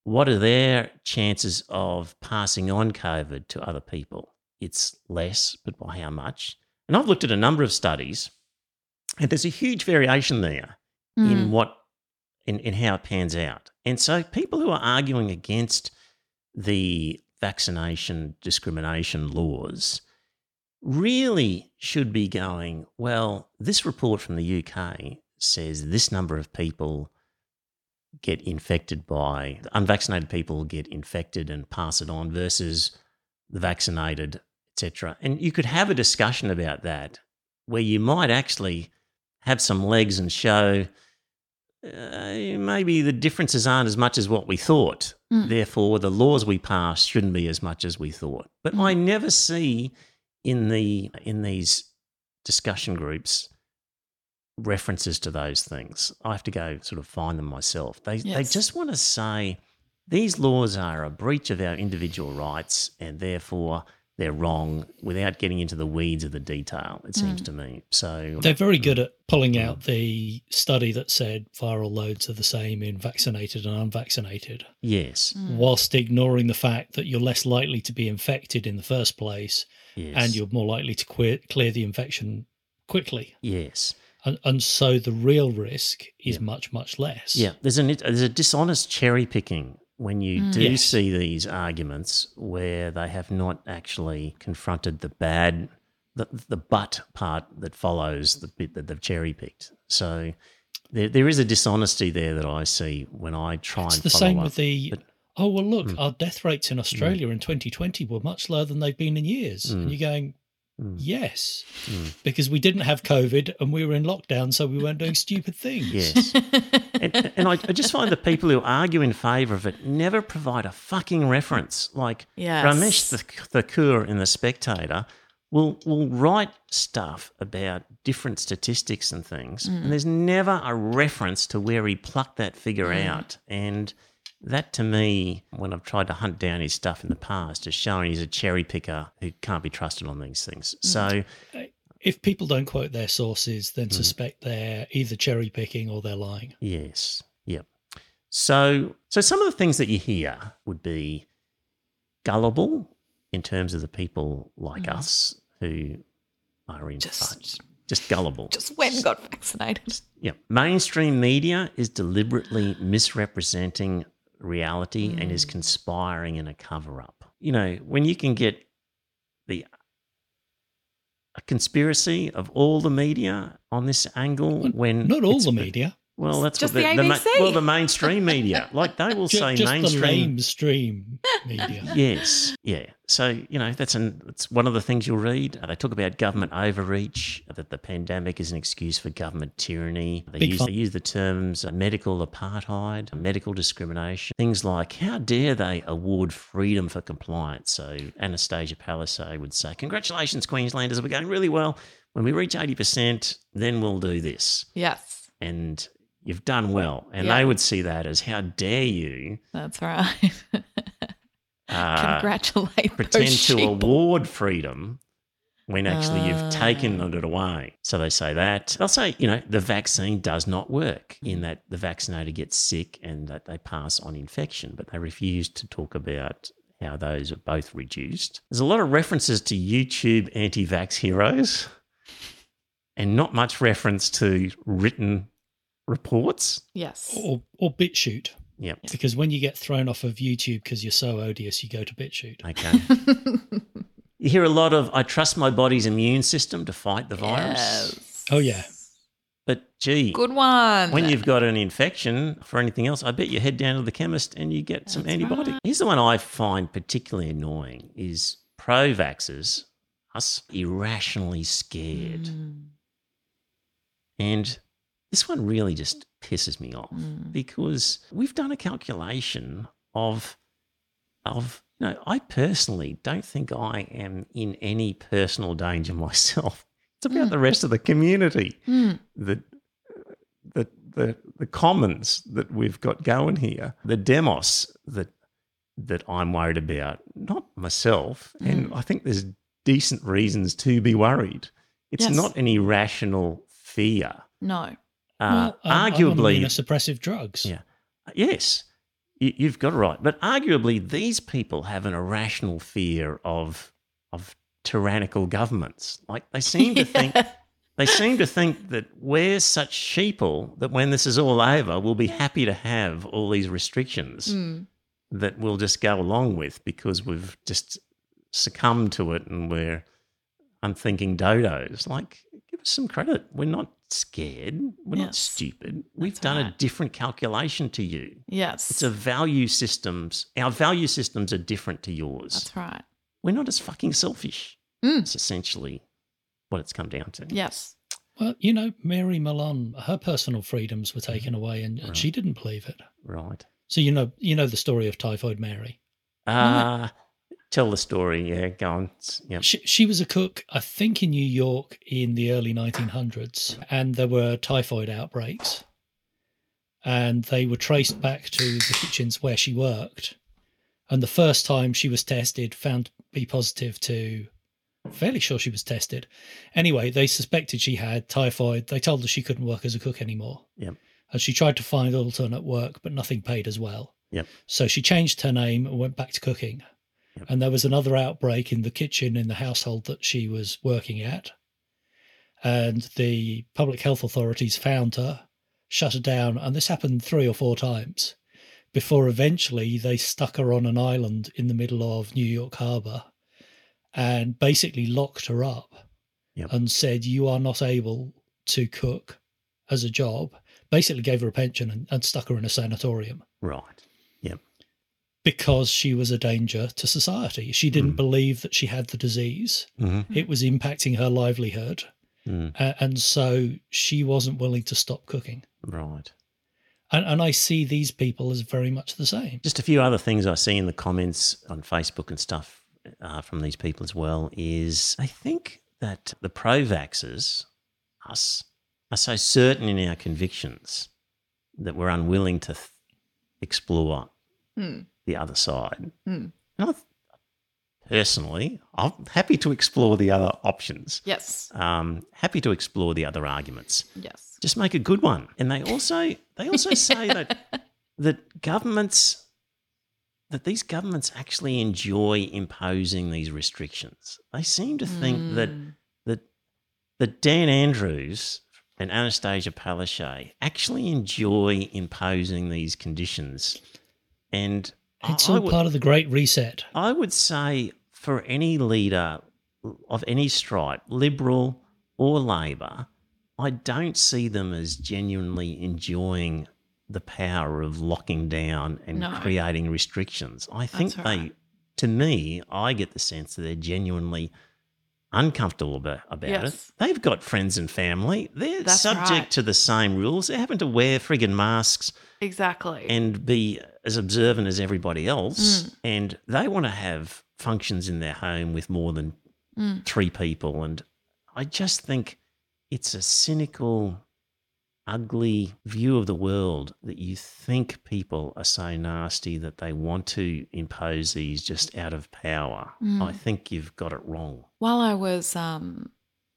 what are their chances of passing on COVID to other people? It's less, but by how much? And I've looked at a number of studies, and there's a huge variation there Mm. in what in, in how it pans out. And so people who are arguing against the vaccination discrimination laws really should be going, well, this report from the UK says this number of people get infected by unvaccinated people get infected and pass it on versus the vaccinated, etc. And you could have a discussion about that where you might actually have some legs and show uh, maybe the differences aren't as much as what we thought. Mm. Therefore, the laws we pass shouldn't be as much as we thought. But Mm. I never see in the in these discussion groups references to those things. I have to go sort of find them myself. They they just want to say these laws are a breach of our individual rights and therefore they're wrong without getting into the weeds of the detail, it seems to me. So They're very good at pulling Mm. out the study that said viral loads are the same in vaccinated and unvaccinated, yes, Mm. whilst ignoring the fact that you're less likely to be infected in the first place yes. and you're more likely to queer, clear the infection quickly. yes. And, and so the real risk is Yeah. much, much less. Yeah, there's an there's a dishonest cherry picking when you Mm. do Yes. see these arguments where they have not actually confronted the bad, the the but part that follows the bit that they've cherry picked. So there there is a dishonesty there that I see when I try It's and the same up. with the. but- oh, well, look, Mm. our death rates in Australia in 2020 were much lower than they've been in years. Mm. And you're going, Mm. yes, Mm. because we didn't have COVID and we were in lockdown, so we weren't doing stupid things. Yes. and, and I, I just find the people who argue in favour of it never provide a fucking reference. Like Yes. Ramesh Thakur in The Spectator will will write stuff about different statistics and things, Mm. and there's never a reference to where he plucked that figure Mm. out. And that to me, when I've tried to hunt down his stuff in the past, is showing he's a cherry picker who can't be trusted on these things. Mm. So If people don't quote their sources, Mm. then suspect they're either cherry picking or they're lying. Yes. Yep. So so some of the things that you hear would be gullible in terms of the people like Mhm. us who are in Just- just, just gullible. Just when got vaccinated. yeah. Mainstream media is deliberately misrepresenting reality and is Mm. conspiring in a cover up. You know, when you can get the a conspiracy of all the media on this angle when Not all the media, well, that's Just what the the, ABC. well the mainstream media like they will ju- say just the mainstream. lamestream media. Yes, yeah. So you know that's an it's one of the things you'll read. They talk about government overreach, that the pandemic is an excuse for government tyranny. They Big use fun. they use the terms uh, medical apartheid, medical discrimination, things like how dare they award freedom for compliance? So Anastasia Palaszczuk would say, "Congratulations, Queenslanders, we're going really well. When we reach eighty percent, then we'll do this." Yes, and you've done well. And Yeah. they would see that as how dare you that's right. uh, Congratulate pretend to award freedom when actually Ah. you've taken it away. So they say that. They'll say, you know, the vaccine does not work in that the vaccinated gets sick and that they pass on infection, but they refuse to talk about how those are both reduced. There's a lot of references to YouTube anti vax heroes and not much reference to written reports. Yes. Or, or BitChute. Yep. Because when you get thrown off of YouTube because you're so odious, you go to BitChute. Okay. You hear a lot of, I trust my body's immune system to fight the virus. Yes. Oh, yeah. But gee, Good one. when you've got an infection for anything else, I bet you head down to the chemist and you get some That's antibiotic. right. Here's the one I find particularly annoying is pro-vaxxers, us irrationally scared. Mm, And this one really just pisses me off mm. because we've done a calculation of of you know, I personally don't think I am in any personal danger myself. It's about Mm. the rest of the community. Mm. The the the the commons that we've got going here, the demos that that I'm worried about, not myself. And Mm. I think there's decent reasons to be worried. It's Yes. not an irrational fear. No. Uh, Well, I'm- I'm arguably, immunosuppressive drugs. Yeah. yes, you, you've got it right. But arguably, these people have an irrational fear of of tyrannical governments. Like they seem to think they seem to think that we're such sheeple that when this is all over, we'll be happy to have all these restrictions. Mm. that we'll just go along with because we've just succumbed to it and we're unthinking dodos. Like, give us some credit. We're not scared. We're not Yes. stupid. We've That's done a different calculation to you. Yes. It's a value systems. Our value systems are different to yours. That's right. We're not as fucking selfish. Mm. It's essentially what it's come down to. Yes. Well, you know, Mary Mallon, her personal freedoms were taken away, and, and she didn't believe it. Right. So you know, you know the story of Typhoid Mary. Uh, tell the story. Yeah, go on. Yep. She, she was a cook, I think, in New York in the early 1900s, and there were typhoid outbreaks. And they were traced back to the kitchens where she worked. And the first time she was tested, found to be positive to, fairly sure she was tested. Anyway, they suspected she had typhoid. They told her she couldn't work as a cook anymore. Yep. And she tried to find alternate work, but nothing paid as well. Yep. So she changed her name and went back to cooking. And there was another outbreak in the kitchen in the household that she was working at. And the public health authorities found her, shut her down, and this happened three or four times before eventually they stuck her on an island in the middle of New York Harbor and basically locked her up Yep. and said, You are not able to cook as a job. Basically, gave her a pension and, and stuck her in a sanatorium Right. Yep. because she was a danger to society. She didn't Mm. believe that she had the disease. Mm-hmm. It was impacting her livelihood. Mm, a- and so she wasn't willing to stop cooking. right. And, and I see these people as very much the same. Just a few other things I see in the comments on Facebook and stuff uh, from these people as well is I think that the pro vaxxers, us, are so certain in our convictions that we're unwilling to th- explore Hmm. The other side. Hmm. And I, personally, I'm happy to explore the other options. Yes. Um, happy to explore the other arguments Yes. just make a good one. And they also they also say that that governments that these governments actually enjoy imposing these restrictions. They seem to think that Mm. that that Dan Andrews and Anastasia Palaszczuk actually enjoy imposing these conditions. And It's I all would- part of the Great Reset. I would say for any leader of any stripe, Liberal or Labor, I don't see them as genuinely enjoying the power of locking down and No. creating restrictions. I think That's they, right. to me, I get the sense that they're genuinely uncomfortable about, about Yes. it. They've got friends and family. They're That's subject right. to the same rules. They happen to wear friggin' masks Exactly. and be as observant as everybody else. Mm. And they want to have functions in their home with more than Mm. three people. And I just think it's a cynical, ugly view of the world that you think people are so nasty that they want to impose these just out of power. Mm. I think you've got it wrong. While I was um,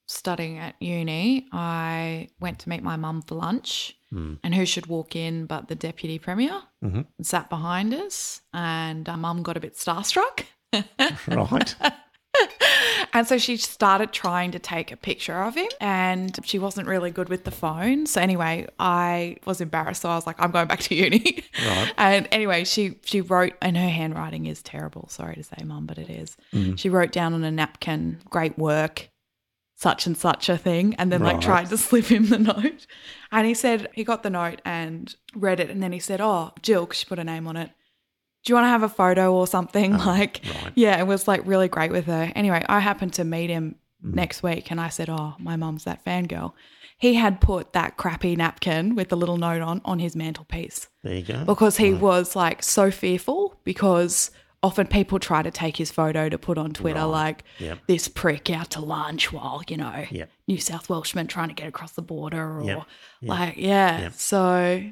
studying at uni, I went to meet my mum for lunch. Mm. And who should walk in but the deputy premier? Mhm. Sat behind us, and mum got a bit starstruck. Right. and so she started trying to take a picture of him, and she wasn't really good with the phone. So anyway, I was embarrassed. So I was like, "I'm going back to uni." Right. And anyway, she she wrote, and her handwriting is terrible. Sorry to say, mum, but it is. Mm-hmm. She wrote down on a napkin, "Great work." Such and such a thing, and then like tried to slip him the note. And he said he got the note and read it, and then he said, "Oh, Jill," 'cause she put a name on it. Do you want to have a photo or something? like, Oh, right. yeah, it was like really great with her. Anyway, I happened to meet him Mm. next week, and I said, "Oh, my mum's that fangirl." He had put that crappy napkin with the little note on on his mantelpiece There you go. because he was like so fearful because often people try to take his photo to put on Twitter, Right. like Yep. this prick out to lunch while you know Yep. New South Welshman trying to get across the border, or Yep. Like yeah. So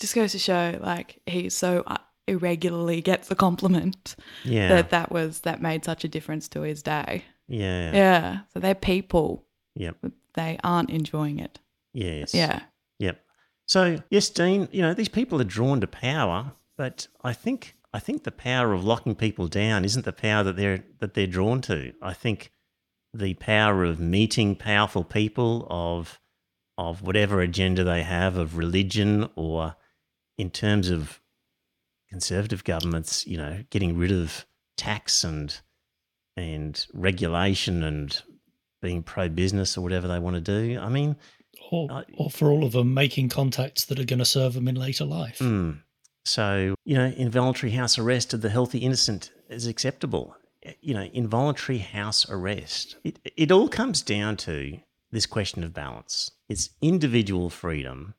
just goes to show like he so uh, irregularly gets a compliment Yeah. that that was that made such a difference to his day. yeah. Yeah. So they're people. Yep. They aren't enjoying it. Yes. Yeah. Yep. So yes, Dean. You know these people are drawn to power, but I think I think the power of locking people down isn't the power that they're that they're drawn to. I think the power of meeting powerful people of of whatever agenda they have of religion or in terms of conservative governments, you know, getting rid of tax and and regulation and being pro business or whatever they want to do. I mean, Or, or for all of them making contacts that are going to serve them in later life. Mm. So, you know, involuntary house arrest of the healthy innocent is acceptable. You know, involuntary house arrest. It, it all comes down to this question of balance. It's individual freedom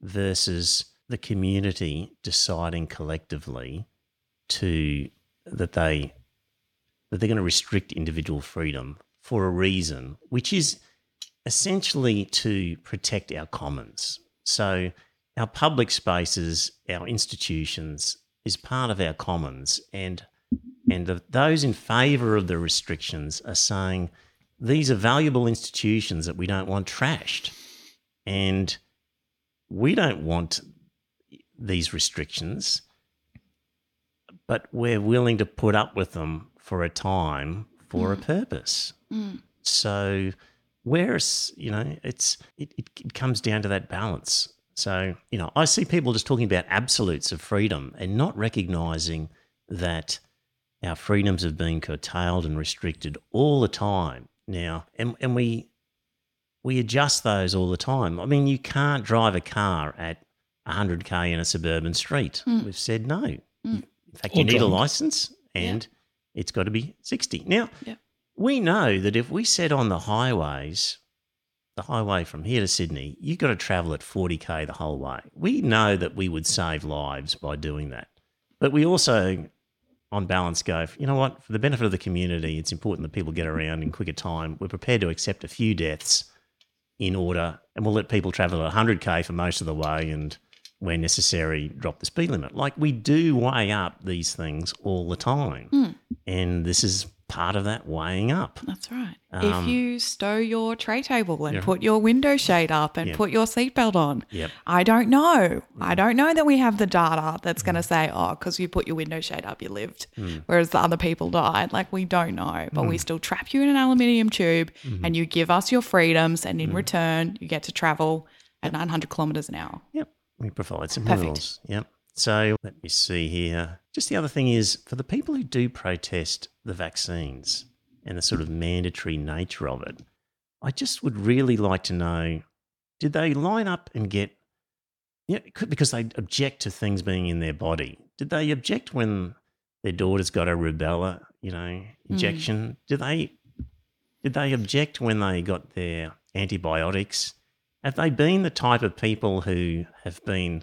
versus the community deciding collectively to that they that they're going to restrict individual freedom for a reason, which is essentially to protect our commons. So our public spaces, our institutions is part of our commons and and the, those in favour of the restrictions are saying these are valuable institutions that we don't want trashed. And we don't want these restrictions, but we're willing to put up with them for a time for a mm. purpose. Mm. So, whereas you know, it's it, it, it comes down to that balance. So, you know, I see people just talking about absolutes of freedom and not recognizing that our freedoms have been curtailed and restricted all the time now, and and we we adjust those all the time. I mean, you can't drive a car at 100k in a suburban street. Hmm. We've said no. You- hmm. In fact, you Or need a license, and it's got to be 60. Now, Yeah. we know that if we said on the highways, the highway from here to Sydney, you've got to travel at 40k the whole way. We know that we would save lives by doing that. But we also, on balance, go, you know what, for the benefit of the community, it's important that people get around in quicker time. We're prepared to accept a few deaths in order, and we'll let people travel at 100k for most of the way and where necessary, drop the speed limit. Like we do weigh up these things all the time. Hmm. And this is part of that weighing up. That's right. Um, if you stow your tray table and Yeah. put your window shade up and put your seatbelt on, Yep. I don't know. Mm. I don't know that we have the data that's going to mm. say, oh, because you put your window shade up, you lived, mm. whereas the other people died. Like, we don't know. But we still trap you in an aluminium tube mm-hmm. and you give us your freedoms. And in mm-hmm. return, you get to travel at 900 kilometers an hour. Yep. We provide some Perfect. rules. Yep. So let me see here. Just the other thing is for the people who do protest the vaccines and the sort of mandatory nature of it, I just would really like to know did they line up and get, it could, because they object to things being in their body. Did they object when their daughter's got a rubella, you know, hmm. injection? Did they did they object when they got their antibiotics? Have they been the type of people who have been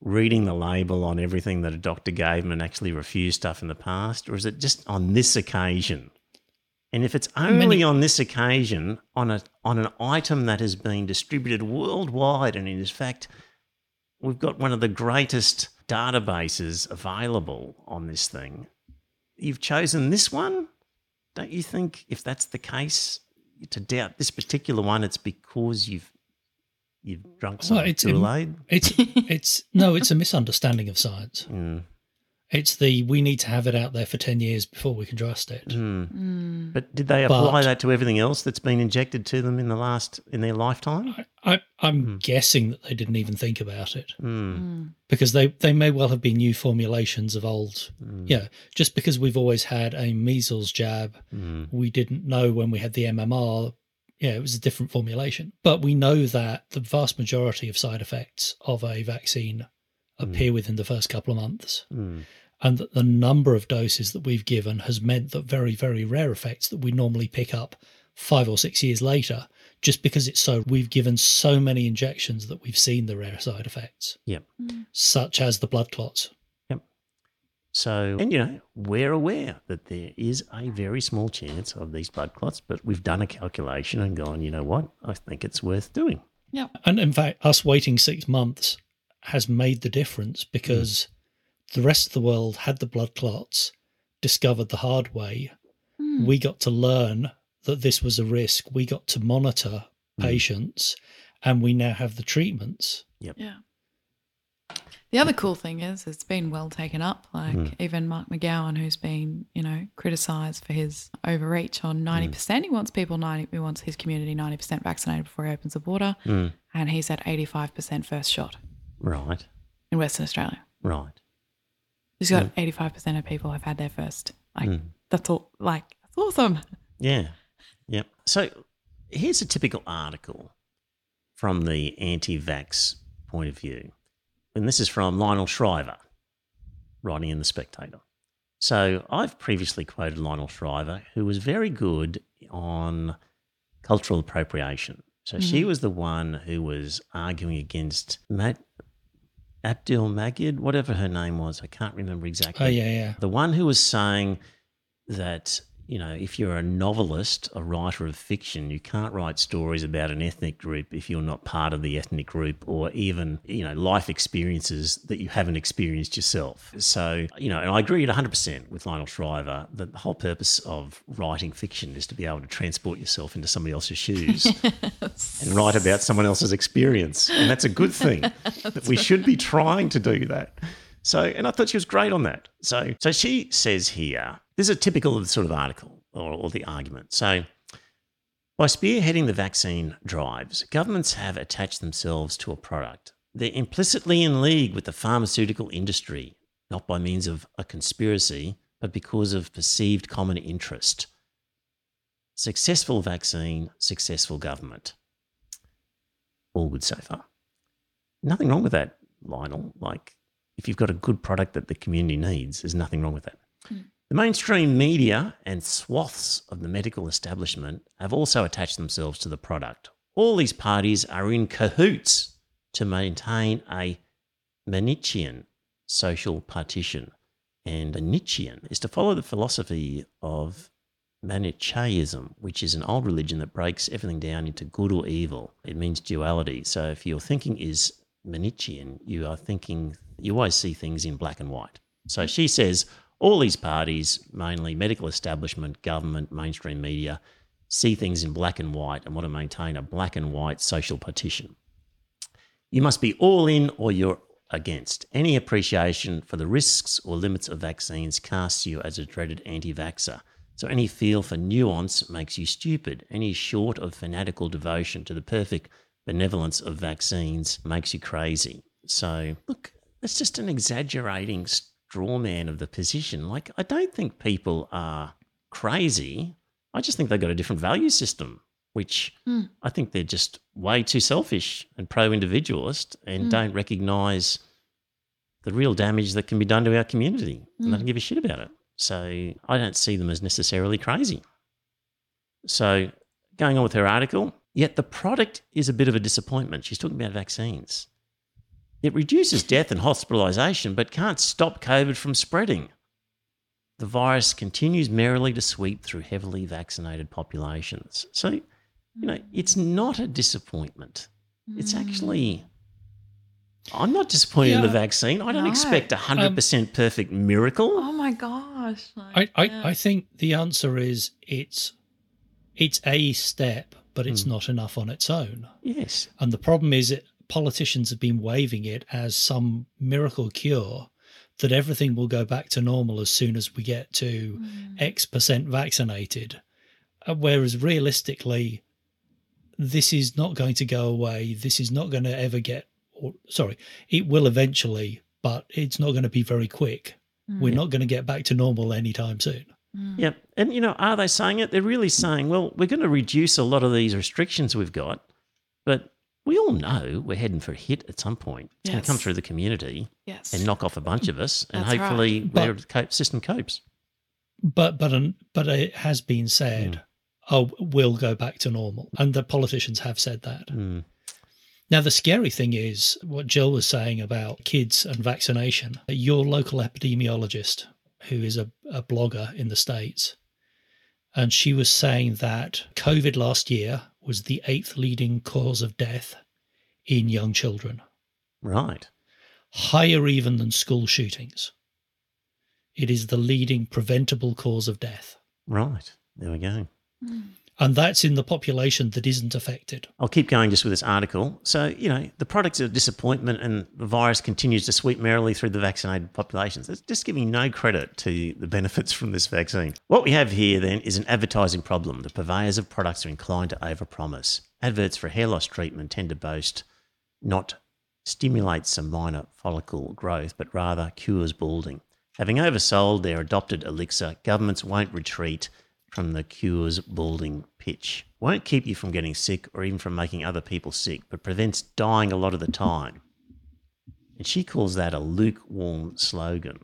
reading the label on everything that a doctor gave them and actually refused stuff in the past? Or is it just on this occasion? And if it's only Many- on this occasion, on a on an item that has been distributed worldwide, and in fact, we've got one of the greatest databases available on this thing. You've chosen this one? Don't you think if that's the case, to doubt this particular one, it's because you've you've drunk some Well, it's Kool Aid? It's it's no, it's a misunderstanding of science. Mm, It's the we need to have it out there for ten years before we can trust it. mm. But did they apply But- that to everything else that's been injected to them in the last in their lifetime? I, I'm Hmm. guessing that they didn't even think about it Mm, because they they may well have been new formulations of old. mm, Yeah, just because we've always had a measles jab, mm, we didn't know when we had the MMR. Yeah, it was a different formulation, but we know that the vast majority of side effects of a vaccine appear within the first couple of months. mm. and that the number of doses that we've given has meant that very, very rare effects that we normally pick up five or six years later, just because it's so, we've given so many injections that we've seen the rare side effects, Yep. such as the blood clots. So, and you know, we're aware that there is a very small chance of these blood clots, but we've done a calculation and gone, you know what? I think it's worth doing. Yep. And in fact, us waiting six months has made the difference because the rest of the world had the blood clots, discovered the hard way. Hmm. We got to learn that this was a risk. We got to monitor hmm. patients, and we now have the treatments. Yep. Yeah. The other cool thing is it's been well taken up. Like Hmm. even Mark McGowan, who's been, you know, criticised for his overreach on ninety percent. He wants people ninety he wants his community ninety percent vaccinated before he opens the border. Mm. And he's at eighty five percent first shot Right, in Western Australia. right. He's got eighty five percent of people have had their first. Like Mm. that's all. Like that's awesome. Yeah. Yep. So here's a typical article from the anti vax point of view. And this is from Lionel Shriver, writing in The Spectator. So I've previously quoted Lionel Shriver, who was very good on cultural appropriation. So she mm-hmm. was the one who was arguing against Matt Abdel-Magied, whatever her name was. I can't remember exactly Oh yeah, yeah. the one who was saying that you know if you're a novelist a writer of fiction you can't write stories about an ethnic group if you're not part of the ethnic group or even you know life experiences that you haven't experienced yourself. So you know and i agree at 100% with lionel shriver that the whole purpose of writing fiction is to be able to transport yourself into somebody else's shoes and write about someone else's experience. And that's a good thing. That we should be trying to do that. So, and I thought she was great on that. So, so she says here, this is a typical of the sort of article or, or the argument. So, by spearheading the vaccine drives, governments have attached themselves to a product. They're implicitly in league with the pharmaceutical industry, not by means of a conspiracy, but because of perceived common interest. Successful vaccine, successful government. All good so far. Nothing wrong with that, Lionel. Like, if you've got a good product that the community needs, there's nothing wrong with that. Hmm. The mainstream media and swaths of the medical establishment have also attached themselves to the product. All these parties are in cahoots to maintain a Manichean social partition. And a Nietzschean is to follow the philosophy of Manichaeism, which is an old religion that breaks everything down into good or evil. It means duality. So if your thinking is Manichean, you are thinking, you always see things in black and white. So she says all these parties, mainly medical establishment, government, mainstream media, see things in black and white and want to maintain a black and white social partition. You must be all in or you're against. Any appreciation for the risks or limits of vaccines casts you as a dreaded anti vaxxer. So any feel for nuance makes you stupid. Any short of fanatical devotion to the perfect benevolence of vaccines makes you crazy. So look, it's just an exaggerating straw man of the position. Like, I don't think people are crazy. I just think they've got a different value system, which hmm. I think they're just way too selfish and pro individualist and hmm. don't recognize the real damage that can be done to our community. And they hmm. don't give a shit about it. So I don't see them as necessarily crazy. So going on with her article, yet the product is a bit of a disappointment. She's talking about vaccines. It reduces death and hospitalisation, but can't stop COVID from spreading. The virus continues merrily to sweep through heavily vaccinated populations. So, you know, mm. it's not a disappointment. It's mm. actually. I'm not disappointed in the vaccine. I don't No. expect a 100% um, perfect miracle. Oh my gosh! I, Like, I, yeah. I think the answer is it's it's a step, but it's mm. not enough on its own. Yes. And the problem is that politicians have been waving it as some miracle cure that everything will go back to normal as soon as we get to Mm. X percent vaccinated. Uh, Whereas realistically, this is not going to go away. This is not going to ever get, or sorry, it will eventually, but it's not going to be very quick. We're not going to get back to normal anytime soon. Yep. And, you know, are they saying it? They're really saying, well, we're going to reduce a lot of these restrictions we've got, but we all know we're heading for a hit at some point. It's going to come through the community yes. and knock off a bunch of us, and That's right. hopefully cope, system copes. But but um, but it has been said, oh, we'll go back to normal, and the politicians have said that. Mm. Now the scary thing is what Jill was saying about kids and vaccination. Your local epidemiologist, who is a, a blogger in the states, and she was saying that COVID last year was the eighth leading cause of death in young children, Right. higher even than school shootings. It is the leading preventable cause of death. Right. There we go. Hmm. And that's in the population that isn't affected. I'll keep going just with this article. So, you know, the products a disappointment and the virus continues to sweep merrily through the vaccinated populations. It's just giving no credit to the benefits from this vaccine. What we have here then is an advertising problem. The purveyors of products are inclined to overpromise. Adverts for hair loss treatment tend to boast not stimulates some minor follicle growth, but rather cures balding. Having oversold their adopted elixir, governments won't retreat from the cure's balding pitch. Won't keep you from getting sick or even from making other people sick, but prevents dying a lot of the time. And she calls that a lukewarm slogan.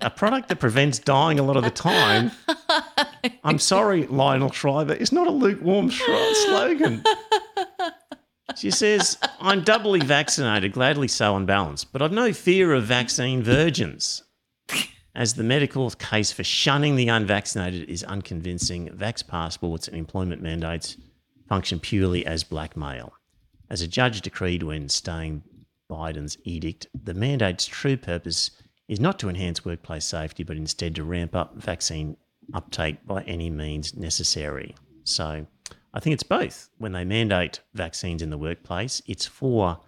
a product that prevents dying a lot of the time. I'm sorry, Lionel Shriver, it's not a lukewarm slogan. She says, I'm doubly vaccinated, gladly so on balance, but I've no fear of vaccine virgins. As the medical case for shunning the unvaccinated is unconvincing, vax passports and employment mandates function purely as blackmail. As a judge decreed when staying Biden's edict, the mandate's true purpose is not to enhance workplace safety, but instead to ramp up vaccine uptake by any means necessary. So I think it's both. When they mandate vaccines in the workplace, it's for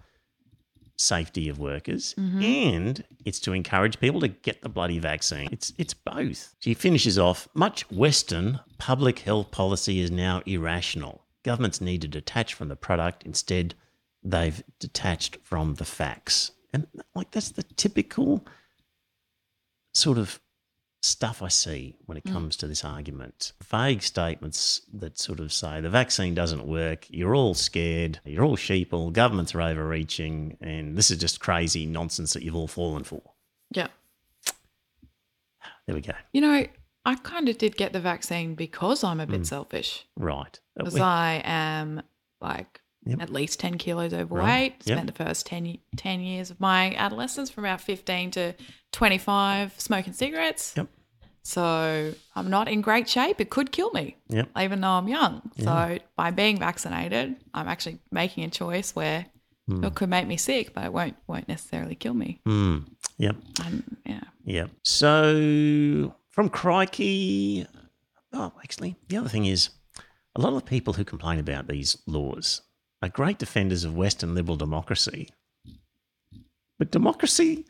safety of workers mm-hmm. and it's to encourage people to get the bloody vaccine. It's it's both. She finishes off, much western public health policy is now irrational. Governments need to detach from the product, instead they've detached from the facts. And like that's the typical sort of stuff I see when it comes to this argument. Vague statements that sort of say the vaccine doesn't work, you're all scared, you're all sheeple, governments are overreaching, and this is just crazy nonsense that you've all fallen for. Yeah. There we go. You know, I kind of did get the vaccine because I'm a bit selfish. Right. Uh, Because we- I am like Yep. at least 10 kilos overweight. Right. Yep. Spent the first 10, 10 years of my adolescence from about 15 to 25 smoking cigarettes. Yep. So I'm not in great shape. It could kill me, Yep. even though I'm young. So by being vaccinated, I'm actually making a choice where it could make me sick, but it won't won't necessarily kill me. Hmm. Yep. I'm, yeah. Yep. So from Crikey, oh, actually, the other thing is a lot of people who complain about these laws are great defenders of Western liberal democracy. But democracy,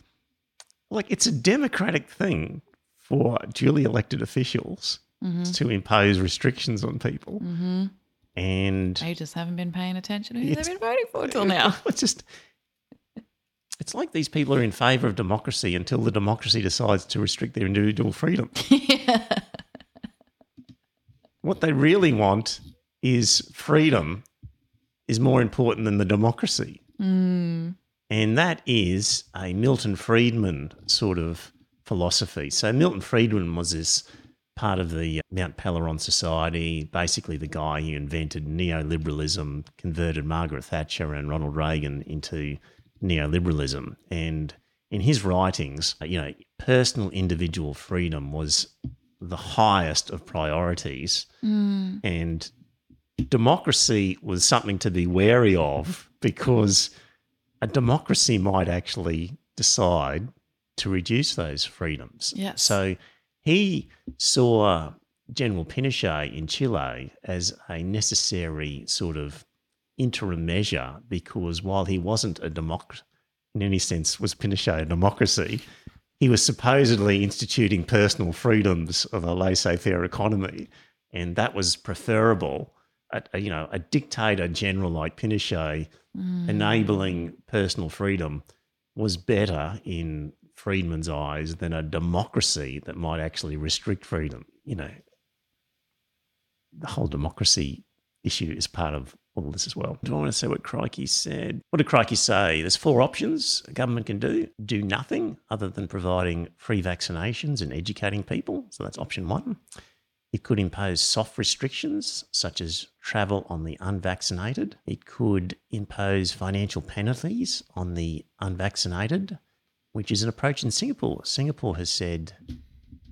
like, it's a democratic thing for duly elected officials mm-hmm. to impose restrictions on people. Mm-hmm. And They just haven't been paying attention to who they've been voting for till now. it's just it's like these people are in favour of democracy until the democracy decides to restrict their individual freedom. What they really want is freedom is more important than the democracy. Mm. And that is a Milton Friedman sort of philosophy. So Milton Friedman was this part of the uh, Mount Pelerin Society, basically the guy who invented neoliberalism, converted Margaret Thatcher and Ronald Reagan into neoliberalism. And in his writings, uh, you know, personal individual freedom was the highest of priorities. Mm. And democracy was something to be wary of because a democracy might actually decide to reduce those freedoms. Yes. So he saw General Pinochet in Chile as a necessary sort of interim measure because while he wasn't a democracy, in any sense, was Pinochet a democracy, he was supposedly instituting personal freedoms of a laissez-faire economy, and that was preferable. A, a, you know, a dictator general like Pinochet mm. enabling personal freedom was better in Friedman's eyes than a democracy that might actually restrict freedom. You know, the whole democracy issue is part of all this as well. Do I want to say what Crikey said? What did Crikey say? There's four options a government can do. Do nothing other than providing free vaccinations and educating people. So that's option one. It could impose soft restrictions, such as travel on the unvaccinated. It could impose financial penalties on the unvaccinated, which is an approach in Singapore. Singapore has said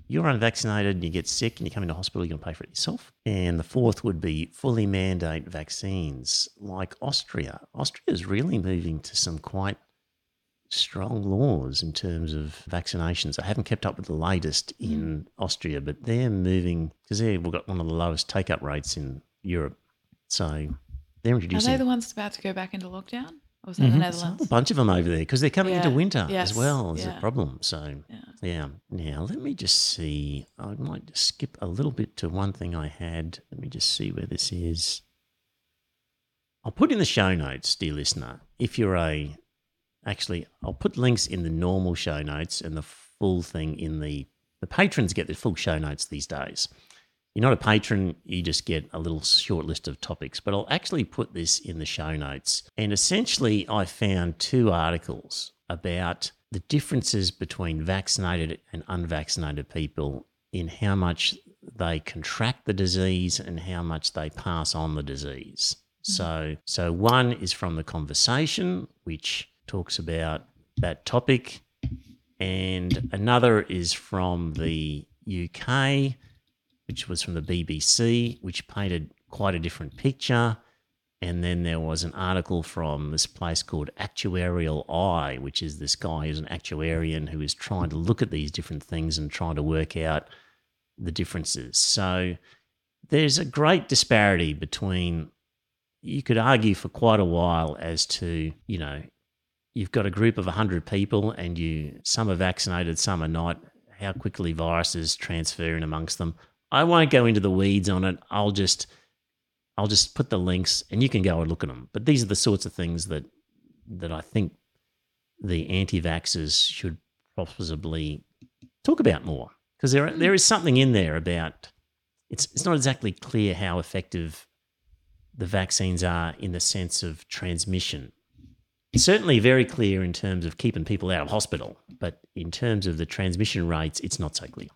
you're unvaccinated and you get sick and you come into hospital, you're going to pay for it yourself. And the fourth would be fully mandate vaccines like Austria. Austria is really moving to some quite strong laws in terms of vaccinations. I haven't kept up with the latest mm. in Austria, but they're moving because they've got one of the lowest take up rates in Europe. So they're introducing. Are they the ones about to go back into lockdown? Or was that the Mhm. Netherlands? A bunch of them over there because they're coming into winter Yes. as well as Yeah. a problem. So, Yeah. yeah. Now, let me just see. I might just skip a little bit to one thing I had. Let me just see where this is. I'll put in the show notes, dear listener, if you're a actually, I'll put links in the normal show notes and the full thing in the the patrons get the full show notes these days. You're not a patron, you just get a little short list of topics, but I'll actually put this in the show notes. And essentially, I found two articles about the differences between vaccinated and unvaccinated people in how much they contract the disease and how much they pass on the disease. Mm-hmm. So, so one is from the conversation, which talks about that topic, and another is from the UK, which was from the BBC, which painted quite a different picture. And then there was an article from this place called Actuarial Eye, which is this guy who's an actuarian who is trying to look at these different things and trying to work out the differences. So there's a great disparity between, you could argue for quite a while as to, you know, you've got a group of 100 people and you some are vaccinated, some are not, how quickly viruses transfer in amongst them. I won't go into the weeds on it. I'll just I'll just put the links and you can go and look at them. But these are the sorts of things that that I think the anti-vaxxers should possibly talk about more because there there is something in there about it's it's not exactly clear how effective the vaccines are in the sense of transmission. It's certainly very clear in terms of keeping people out of hospital, but in terms of the transmission rates, it's not so clear.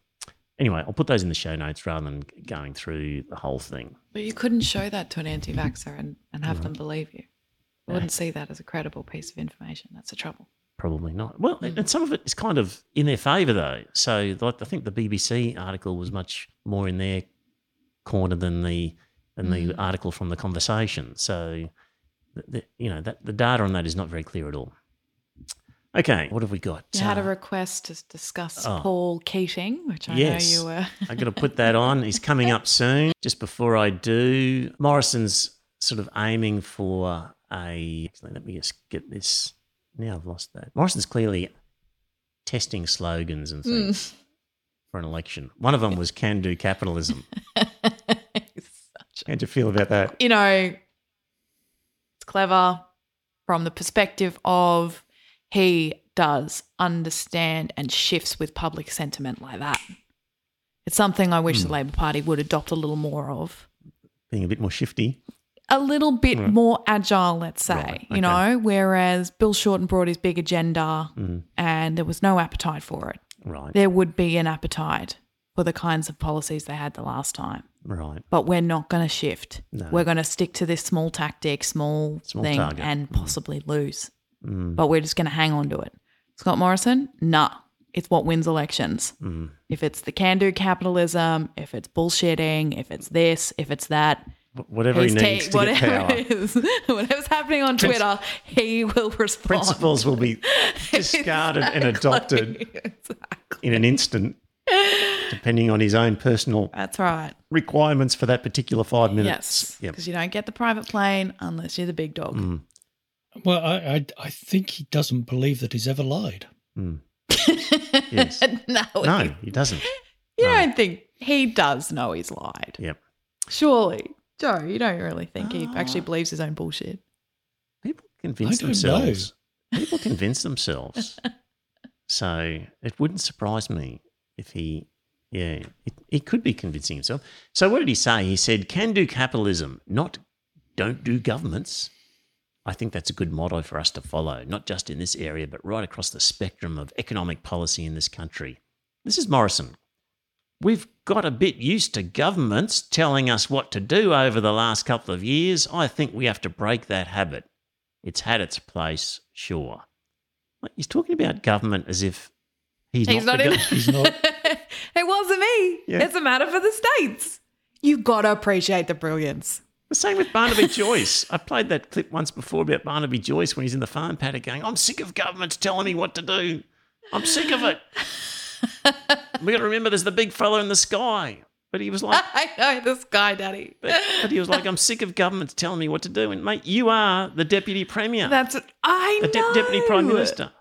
Anyway, I'll put those in the show notes rather than going through the whole thing. But you couldn't show that to an anti vaxxer and, and have them believe you. I wouldn't see that as a credible piece of information. That's the trouble. Probably not. Well, mm. and some of it is kind of in their favour, though. So, like, I think the BBC article was much more in their corner than the than the mm. article from the conversation. So, the, you know, that the data on that is not very clear at all. Okay, what have we got? You had a Uh, request to discuss Oh. Paul Keating, which I Yes. know you were. I got to put that on. He's coming up soon. Just before I do, Morrison's sort of aiming for a. Actually, let me just get this. Now I've lost that. Morrison's clearly testing slogans and things for an election. One of them was "Can do capitalism." How'd you feel about that? you know, it's clever from the perspective of he does understand and shifts with public sentiment like that. It's something I wish Hmm. the Labor Party would adopt a little more of. Being a bit more shifty. A little bit Right. more agile, let's say, Right, you know, whereas Bill Shorten brought his big agenda Mm, and there was no appetite for it. right, There would be an appetite for the kinds of policies they had the last time. right. but we're not going to shift. No. We're going to stick to this small tactic, small, Small thing, target. and Mm. possibly lose. Mm, But we're just going to hang on to it. Scott Morrison, nah. It's what wins elections. mm. If it's the can do capitalism, if it's bullshitting, if it's this, if it's that, Whatever he ta- needs to get whatever power. it is, whatever's happening on Princ- Twitter, he will respond. Principles will be discarded and adopted Exactly. in an instant, depending on his own personal That's right. requirements for that particular five minutes. Yes. Yep. Because you don't get the private plane unless you're the big dog. Mm, Well, I, I I think he doesn't believe that he's ever lied. mm. Yes. no, No, he- he doesn't. you no. don't think he does know he's lied. Yep. Surely. Joe, you don't really think he Ah. actually believes his own bullshit. People convince I don't know. themselves. People convince themselves. So it wouldn't surprise me if he, yeah, it, he could be convincing himself. So what did he say? He said, "Can do capitalism, not don't do governments." I think that's a good motto for us to follow, not just in this area, but right across the spectrum of economic policy in this country. This is Morrison. We've got a bit used to governments telling us what to do over the last couple of years. I think we have to break that habit. It's had its place, sure. He's talking about government as if he's, He's not, not in. gov- He's not. it wasn't me. Yeah. It's a matter for the states. You've got to appreciate the brilliance. The same with Barnaby Joyce. I played that clip once before about Barnaby Joyce when he's in the farm paddock going, I'm sick of governments telling me what to do. I'm sick of it. we got to remember there's the big fella in the sky. But he was like, I know this guy, Daddy. but, but he was like, I'm sick of governments telling me what to do. And mate, you are the deputy premier, That's it. I the know. de- deputy prime minister.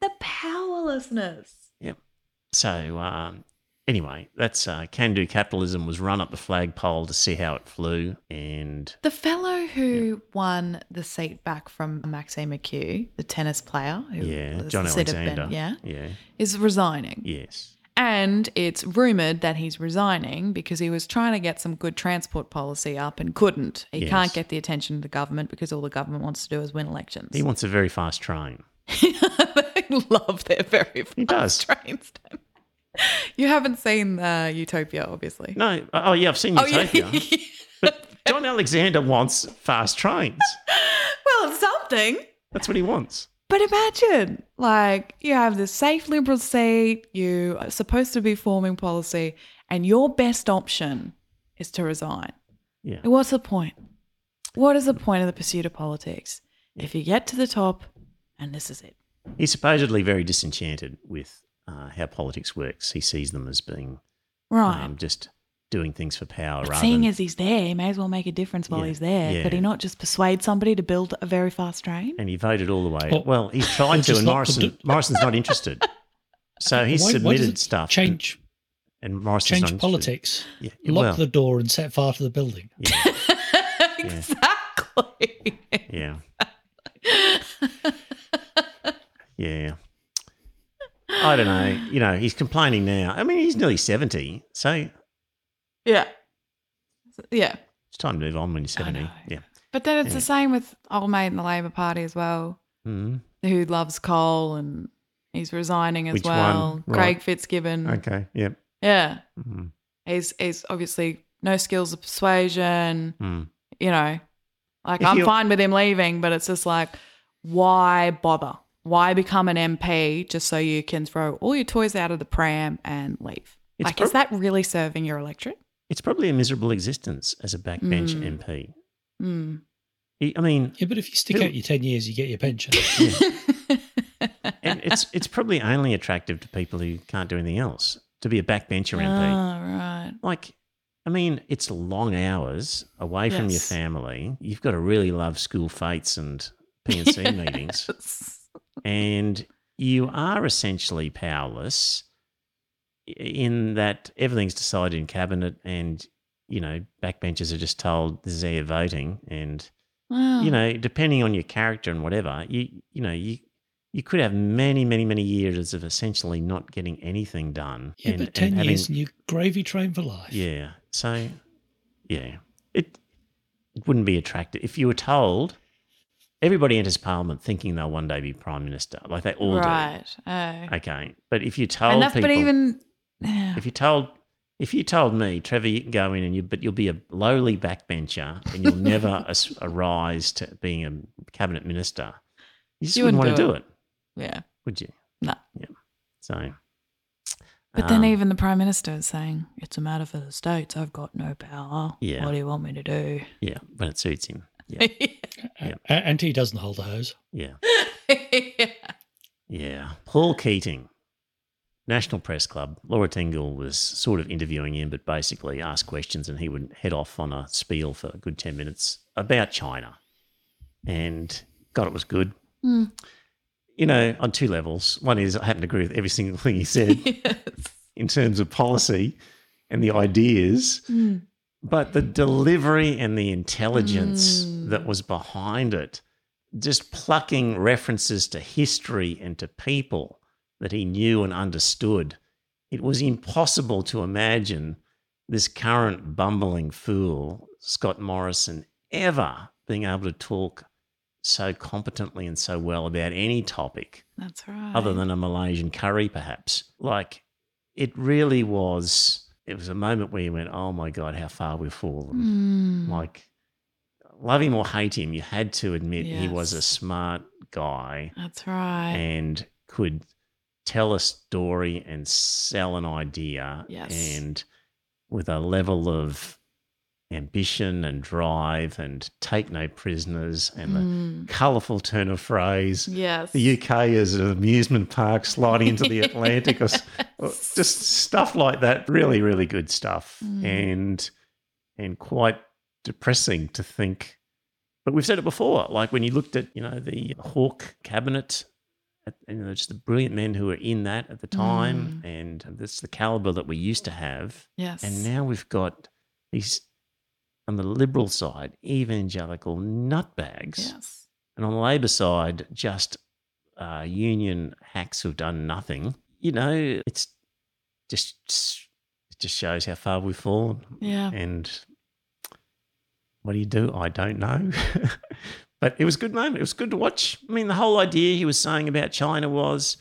The powerlessness. Yep. So um, anyway, that's uh, Can Do Capitalism was run up the flagpole to see how it flew. And The fellow who won the seat back from Maxine McKew, the tennis player, who yeah, was John seat Ben- Alexander. yeah, Yeah. is resigning. Yes. And it's rumored that he's resigning because he was trying to get some good transport policy up and couldn't. He Yes. can't get the attention of the government because all the government wants to do is win elections. He wants a very fast train. they love their very fast He does. trains. you haven't seen uh, Utopia, obviously. No, oh yeah, I've seen Oh, Utopia. yeah. But John Alexander wants fast trains. well, it's something. That's what he wants. But imagine, like, you have this safe liberal seat, you are supposed to be forming policy, and your best option is to resign. Yeah. What's the point? What is the point of the pursuit of politics if you get to the top and this is it? He's supposedly very disenchanted with uh, how politics works. He sees them as being Right. um, just doing things for power but rather seeing than, as he's there, he may as well make a difference while Yeah, he's there. yeah. Could he not just persuade somebody to build a very fast train? and he voted all the way. Or- well, he's tried or to, and Morrison to Morrison's not interested. So he's Why- why does submitted it stuff. Change and Morrison's not change interested. politics. Yeah, Lock well, the door and set fire to the building. yeah, exactly. yeah, yeah. I don't know. You know, he's complaining now. I mean, he's nearly seventy, so yeah. Yeah. it's time to move on when you're seventy. know. Yeah. But then it's the same with old mate in the Labor Party as well, Mhm. who loves coal and he's resigning as Which one? well. Right. Craig Fitzgibbon. Okay. Yep. Yeah. Mhm. He's he's obviously no skills of persuasion, Mm. you know. Like If I'm fine with him leaving, but it's just like, why bother? Why become an MP just so you can throw all your toys out of the pram and leave? It's like, prob- is that really serving your electorate? It's probably a miserable existence as a backbench Mm. MP. Hmm. He- I mean, Yeah, but if you stick Who- out your ten years, you get your pension. and it's it's probably only attractive to people who can't do anything else to be a backbencher MP. Oh, right. Like, I mean, it's long hours away from your family. You've got to really love school fetes and P&C meetings, and you are essentially powerless in that everything's decided in cabinet, and you know backbenchers are just told this is how you're voting, and Wow. you know, depending on your character and whatever, you you know, you you could have many, many, many years of essentially not getting anything done. Yeah, and- but and ten having- years and you gravy train for life. Yeah. So yeah. It it wouldn't be attractive. If you were told everybody enters parliament thinking they'll one day be prime minister. Like they all right. Do. Right. Oh. Okay. But if you told that's, people but even, if you told if you told me, Trevor, you can go in and you, but you'll be a lowly backbencher and you'll never as, arise to being a cabinet minister. You just You wouldn't, wouldn't want to do do it. yeah. would you? No. Yeah. So, But then um, even the prime minister is saying it's a matter for the states. I've got no power. Yeah. What do you want me to do? yeah, when it suits him. Yeah, A- And he doesn't hold the hose. yeah, yeah. yeah. Paul Keating, National Press Club. Laura Tingle was sort of interviewing him, but basically asked questions, and he would head off on a spiel for a good ten minutes about China. And God, it was good. Hmm. You know, on two levels. One is I happen to agree with every single thing he said. Yes. in terms of policy and the ideas, Mm. But the delivery and the intelligence Mm. that was behind it, just plucking references to history and to people that he knew and understood. It was impossible to imagine this current bumbling fool, Scott Morrison, ever being able to talk so competently and so well about any topic That's right. other than a Malaysian curry, perhaps. Like, it really was. It was a moment where you went, "Oh my god, how far we've fallen!" Mm. Like, love him or hate him, you had to admit he was a smart guy That's right. and could tell a story and sell an idea, Yes. and with a level of ambition and drive and take no prisoners and the Mm. colourful turn of phrase Yes. the UK is an amusement park sliding into the Atlantic, or, or just stuff like that. Really, really good stuff, Mm. and and quite depressing to think. But we've said it before, like when you looked at you know the Hawke cabinet you know, just the brilliant men who were in that at the time, and that's the caliber that we used to have. Yes. And now we've got these on the liberal side, evangelical nutbags, Yes. and on the Labor side, just uh, union hacks who've done nothing. You know, it's just it just shows how far we've fallen. Yeah. And what do you do? I don't know. but it was a good moment. It was good to watch. I mean, the whole idea he was saying about China was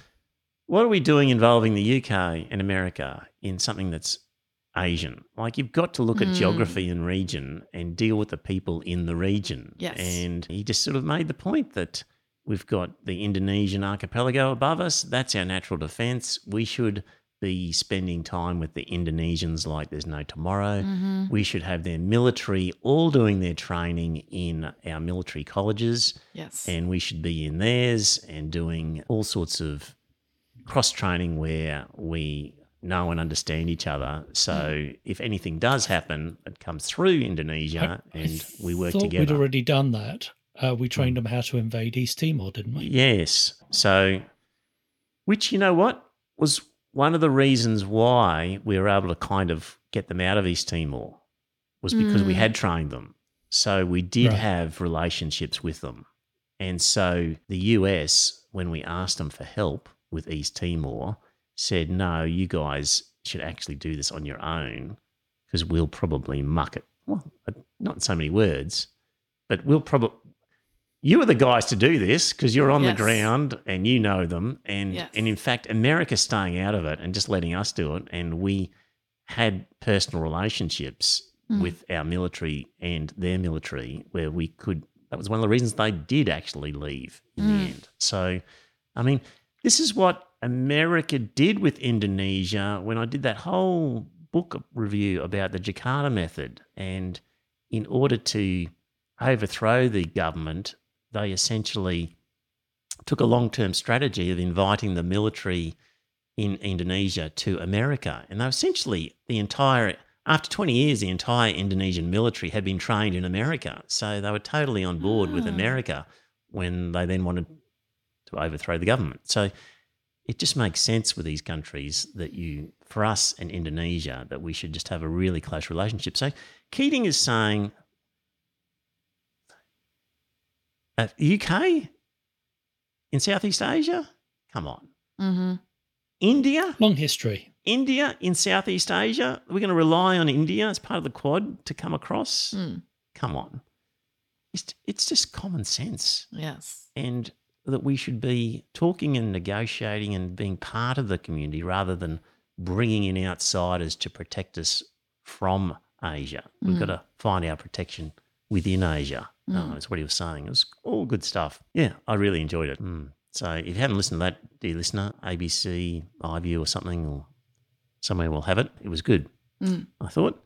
what are we doing involving the UK and America in something that's Asian? Like, you've got to look at Mm. geography and region and deal with the people in the region. Yes. And he just sort of made the point that we've got the Indonesian archipelago above us. That's our natural defense. We should be spending time with the Indonesians like there's no tomorrow. Mm-hmm. We should have their military all doing their training in our military colleges, Yes. and we should be in theirs and doing all sorts of cross training where we know and understand each other. So if anything does happen, it comes through Indonesia I- I and we work thought We'd already done that. Uh, we trained them how to invade East Timor, didn't we? Yes. So, which, you know what, was one of the reasons why we were able to kind of get them out of East Timor was because we Mm. had trained them. So we did Right. have relationships with them. And so the US, when we asked them for help with East Timor, said, no, you guys should actually do this on your own because we'll probably muck it. Well, uh, not in so many words, but we'll probably. You are the guys to do this because you're on Yes. the ground and you know them. And, Yes. and in fact, America's staying out of it and just letting us do it. And we had personal relationships Mm. with our military and their military where we could. That was one of the reasons they did actually leave in the Mm. end. So, I mean, this is what America did with Indonesia when I did that whole book review about the Jakarta method. And in order to overthrow the government, they essentially took a long term strategy of inviting the military in Indonesia to America. And they essentially, the entire, after 20 years, the entire Indonesian military had been trained in America. So they were totally on board with Ah. America when they then wanted to overthrow the government. So it just makes sense with these countries that you, for us and Indonesia, that we should just have a really close relationship. So Keating is saying, uh, UK in Southeast Asia? Come on. Mm-hmm. India? Long history. India in Southeast Asia? We're going to rely on India as part of the Quad to come across? Mm. Come on. It's, it's just common sense. Yes. and that we should be talking and negotiating and being part of the community rather than bringing in outsiders to protect us from Asia. We've Mm. got to find our protection within Asia. Mm. Oh, that's what he was saying. It was all good stuff. Yeah, I really enjoyed it. Mm. So if you haven't listened to that, dear listener, ABC, iView or something, or somewhere will have it. It was good. Mm. I thought.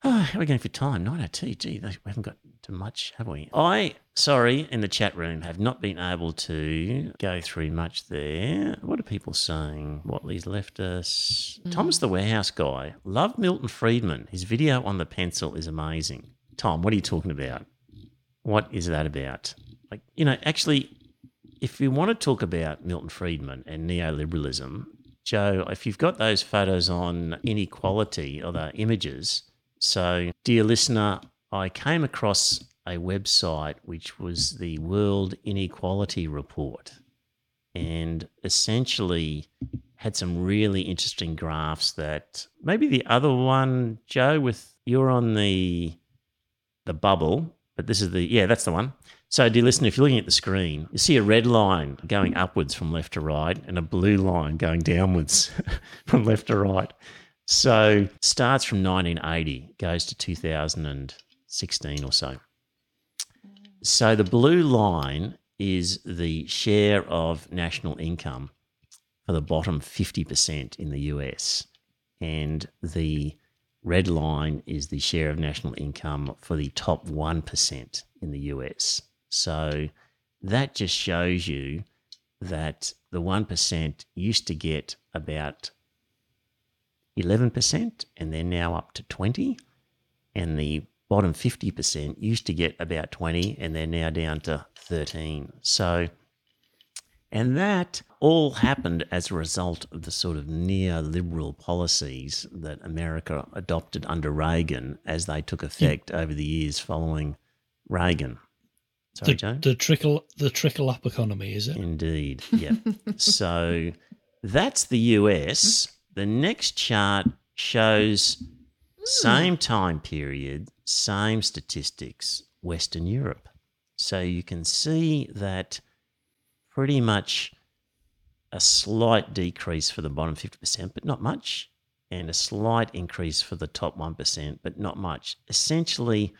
Oh, how are we going for time? 902. Gee, we haven't got to much, have we? I, sorry, in the chat room, have not been able to go through much there. What are people saying? Watley's left us. Mm. Thomas the Warehouse Guy. Love Milton Friedman. His video on the pencil is amazing. Tom, what are you talking about? What is that about? Like, you know, actually, if you want to talk about Milton Friedman and neoliberalism, Joe, if you've got those photos on inequality or the images, so dear listener, I came across a website which was the World Inequality Report and essentially had some really interesting graphs that maybe the other one, Joe, with you're on the the bubble, but this is the yeah, that's the one. So, dear listener, if you're looking at the screen, you see a red line going upwards from left to right and a blue line going downwards from left to right. So, starts from 1980, goes to 2016 or so. So, the blue line is the share of national income for the bottom 50% in the US. And the red line is the share of national income for the top 1% in the US. So that just shows you that the 1% used to get about 11% and they're now up to 20 and the bottom 50% used to get about 20 and they're now down to 13. So And that all happened as a result of the sort of neoliberal policies that America adopted under Reagan as they took effect over the years following Reagan. Sorry, The, Joe? the trickle the trickle up economy, is it? Indeed. Yeah. so that's the US. The next chart shows hmm. same time period, same statistics, Western Europe. So you can see that pretty much a slight decrease for the bottom 50%, but not much, and a slight increase for the top 1%, but not much. Essentially,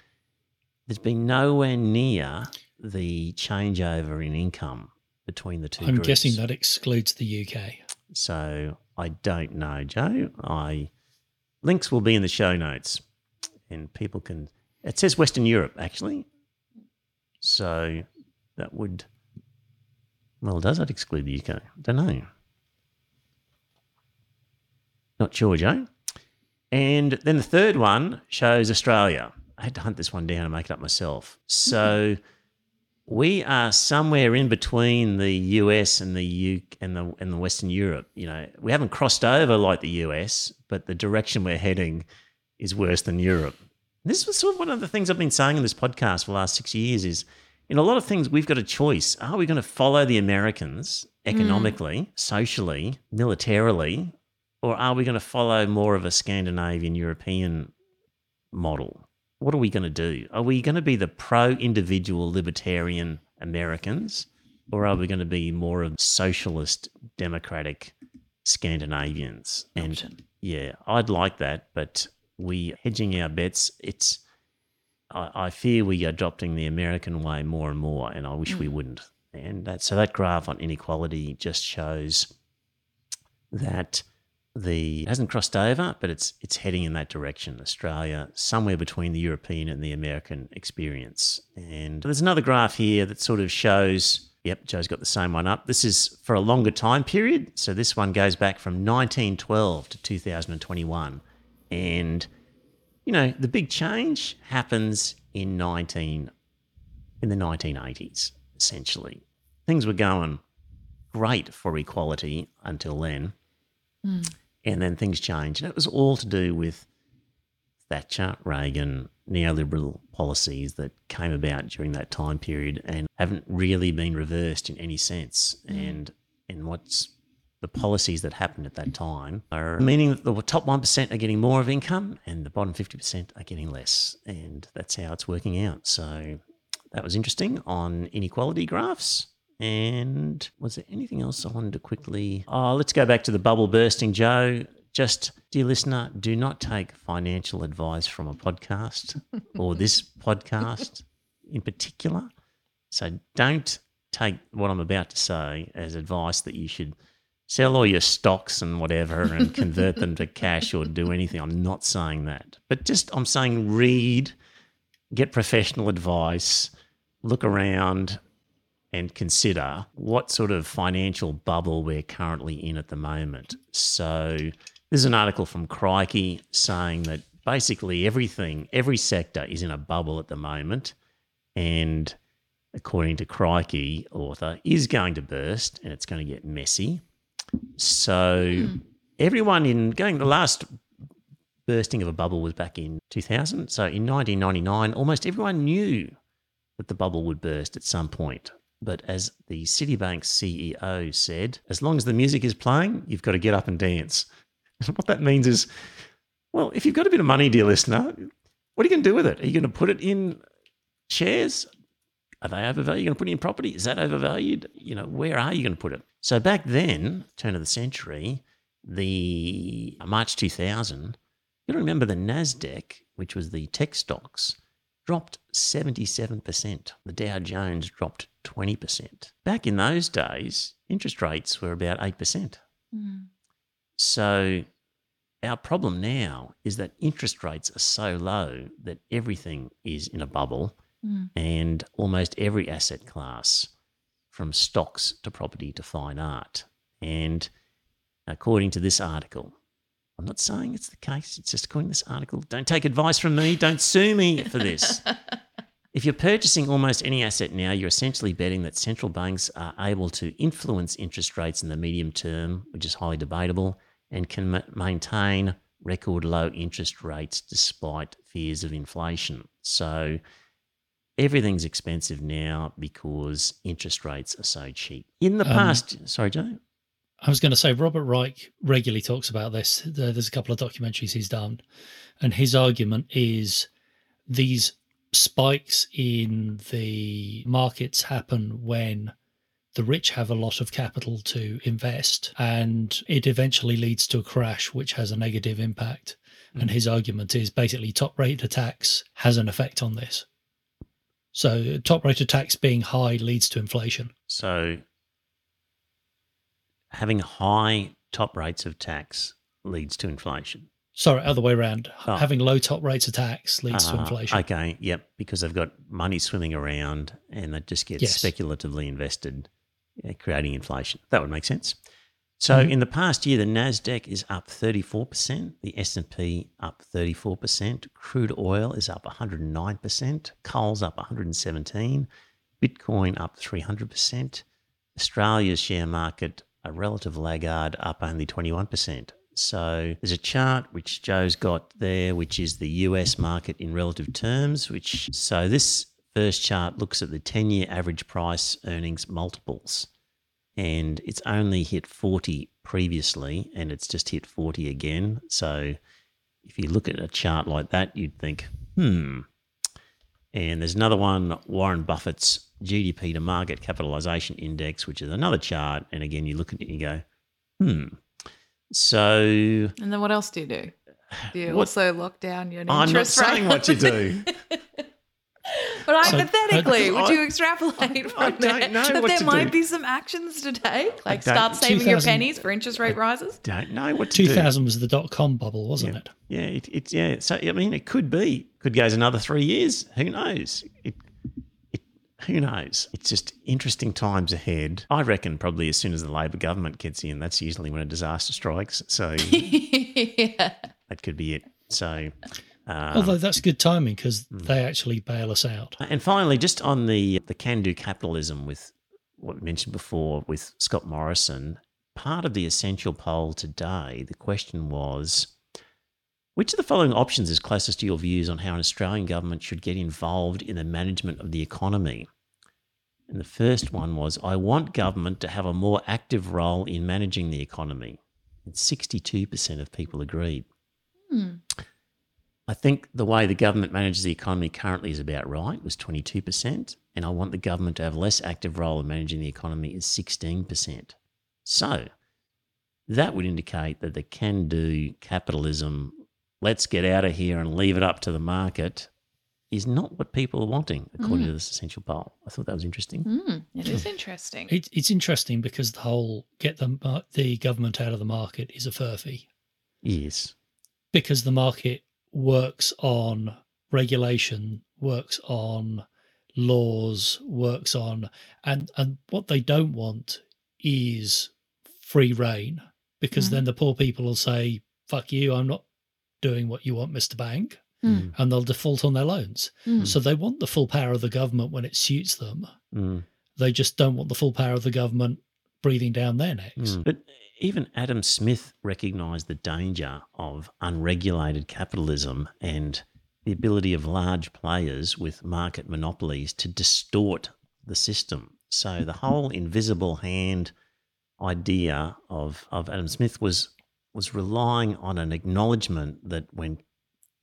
there's been nowhere near the changeover in income between the 2 I'm groups. guessing that excludes the UK. So I don't know, Joe. I links will be in the show notes, and people can. It says Western Europe actually, so that would. Well, does that exclude the UK? I don't know. Not sure, Joe. And then the third one shows Australia. I had to hunt this one down and make it up myself. So mm-hmm. We are somewhere in between the US and the U and the and the Western Europe. You know, we haven't crossed over like the US, but the direction we're heading is worse than Europe. This was sort of one of the things I've been saying in this podcast for the last six years is in a lot of things we've got a choice. Are we going to follow the Americans economically, socially, militarily, or are we going to follow more of a Scandinavian European model? What are we going to do? Are we going to be the pro individual libertarian Americans, or are we going to be more of socialist democratic Scandinavians? And Option. yeah, I'd like that, but we hedging our bets. It's I, I fear we are adopting the American way more and more, and I wish we mm. wouldn't. And that so that graph on inequality just shows that the hasn't crossed over, but it's it's heading in that direction. Australia, somewhere between the European and the American experience. And there's another graph here that sort of shows. Yep, Joe's got the same one up. This is for a longer time period. So this one goes back from 1912 to 2021. And you know, the big change happens in 19 in the 1980s essentially. Things were going great for equality until then. Hmm. And then things changed. And it was all to do with Thatcher, Reagan, neoliberal policies that came about during that time period and haven't really been reversed in any sense. Hmm. And and what's the policies that happened at that time are meaning that the top 1% are getting more of income and the bottom 50% are getting less. And that's how it's working out. So that was interesting on inequality graphs. And was there anything else I wanted to quickly? Oh, let's go back to the bubble bursting, Joe. Just, dear listener, do not take financial advice from a podcast or this podcast in particular. So don't take what I'm about to say as advice that you should sell all your stocks and whatever and convert them to cash or do anything. I'm not saying that. But just, I'm saying read, get professional advice, look around, and consider what sort of financial bubble we're currently in at the moment. So, there's an article from Crikey saying that basically everything, every sector is in a bubble at the moment. And according to Crikey, author, is going to burst and it's going to get messy. So, hmm. everyone in going, the last bursting of a bubble was back in 2000. So, in 1999, almost everyone knew that the bubble would burst at some point. But as the Citibank CEO said, as long as the music is playing, you've got to get up and dance. And what that means is, well, if you've got a bit of money, dear listener, what are you going to do with it? Are you going to put it in shares? Are they overvalued? Are you going to put it in property? Is that overvalued? You know, where are you going to put it? So back then, turn of the century, the March 2000, you got to remember the Nasdaq, which was the tech stocks, dropped 77%. The Dow Jones dropped 20%. Back in those days, interest rates were about 8%. Mm. So our problem now is that interest rates are so low that everything is in a bubble mm. and almost every asset class from stocks to property to fine art. And according to this article, I'm not saying it's the case, it's just according to this article. Don't take advice from me, don't sue me for this. If you're purchasing almost any asset now, you're essentially betting that central banks are able to influence interest rates in the medium term, which is highly debatable, and can ma- maintain record low interest rates despite fears of inflation. So everything's expensive now because interest rates are so cheap. In the Um, past, sorry, Joe. I was going to say Robert Reich regularly talks about this. There's a couple of documentaries he's done, and his argument is these spikes in the markets happen when the rich have a lot of capital to invest, and it eventually leads to a crash, which has a negative impact. And mm. his argument is basically top rate of tax has an effect on this. So top rate of tax being high leads to inflation. So having high top rates of tax leads to inflation. Sorry, other way around. Oh. Having low top rates of tax leads to Ah, inflation. Okay, yep, because they've got money swimming around and it just gets Yes. speculatively invested, creating inflation. That would make sense. So Mm-hmm. in the past year, the Nasdaq is up 34%, the S&P up 34%, crude oil is up 109%, coal's up 117, Bitcoin up 300%, Australia's share market a relative laggard up only 21%. So there's a chart which Joe's got there, which is the US market in relative terms, which so this first chart looks at the 10-year average price earnings multiples. And it's only hit 40 previously, and it's just hit 40 again. So if you look at a chart like that, you'd think, hmm. And there's another one, Warren Buffett's GDP to market capitalization index, which is another chart. And again, you look at it and you go, hmm. So And then what else do you do? Do you What- also lock down your I'm not interest rate? saying what you do. But So- hypothetically, would you extrapolate from I don't there know that what there might do. be some actions to take? Like start saving your pennies for interest rate rises? Don't know what to do. 2000 was the dot com bubble, wasn't Yeah. it? Yeah, it, it's yeah. So I mean, it could be, could go as another three years. Who knows? It, it, who knows? It's just interesting times ahead. I reckon probably as soon as the Labor government gets in, that's usually when a disaster strikes. So yeah. that could be it. So, um, Although that's good timing because Hmm. they actually bail us out. and finally, just on the the can do capitalism with what we mentioned before with Scott Morrison, part of the essential poll today, the question was. Which of the following options is closest to your views on how an Australian government should get involved in the management of the economy? And the first one was I want government to have a more active role in managing the economy. And 62% of people agreed. Hmm. I think the way the government manages the economy currently is about right, was 22%. And I want the government to have less active role in managing the economy is 16%. So that would indicate that the can do capitalism, let's get out of here and leave it up to the market, is not what people are wanting, according to this essential poll. I thought that was interesting. Hmm, it is interesting. It, it's interesting because the whole get the, the government out of the market is a furphy Yes. because the market works on regulation, works on laws, works on and and what they don't want is free reign because Mhm. then the poor people will say, "Fuck you, I'm not doing what you want, Mr. Bank," Mm. and they'll default on their loans. Mm. So they want the full power of the government when it suits them. Mm. They just don't want the full power of the government breathing down their necks. Mm. But even Adam Smith recognised the danger of unregulated capitalism and the ability of large players with market monopolies to distort the system. So the whole invisible hand idea of, of Adam Smith was was relying on an acknowledgement that when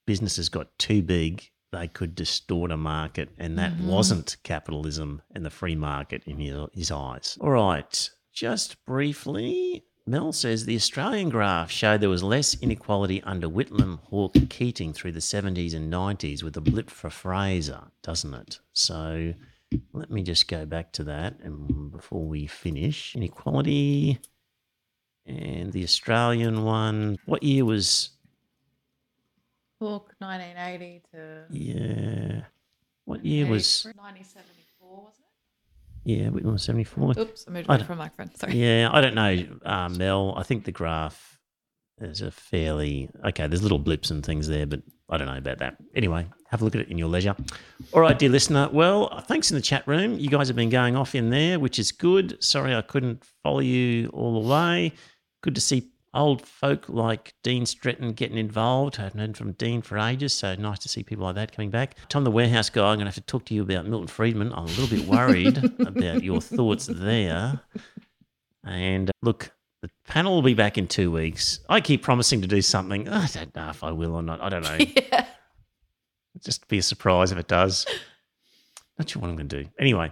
businesses got too big, they could distort a market, and that Mhm. wasn't capitalism and the free market in his, his eyes. All right, just briefly, Mel says the Australian graph showed there was less inequality under Whitlam, Hawke, Keating through the 70s and 90s with a blip for Fraser, doesn't it? So let me just go back to that and before we finish. Inequality and the Australian one. What year was Hawke, 1980 to yeah. What year was 1974, wasn't yeah, Whitlam was 74. Oops, I moved away from my friend. Sorry. Yeah, I don't know, uh, Mel. I think the graph is a fairly okay. There's little blips and things there, but I don't know about that. Anyway, have a look at it in your leisure. All right, dear listener. Well, thanks in the chat room. You guys have been going off in there, which is good. Sorry I couldn't follow you all the way. Good to see old folk like Dean Stretton getting involved. I haven't heard from Dean for ages, so nice to see people like that coming back. Tom, the warehouse guy, I'm going to have to talk to you about Milton Friedman. I'm a little bit worried about your thoughts there. And uh, look, the panel will be back in two weeks. I keep promising to do something. I don't know if I will or not. I don't know. yeah. Just be a surprise if it does. Not sure what I'm going to do. Anyway,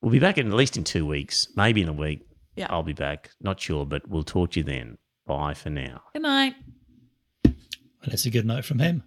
we'll be back in at least in two weeks, maybe in a week. Yeah. I'll be back. Not sure, but we'll talk to you then. Bye for now. Good night. And it's a good note from him.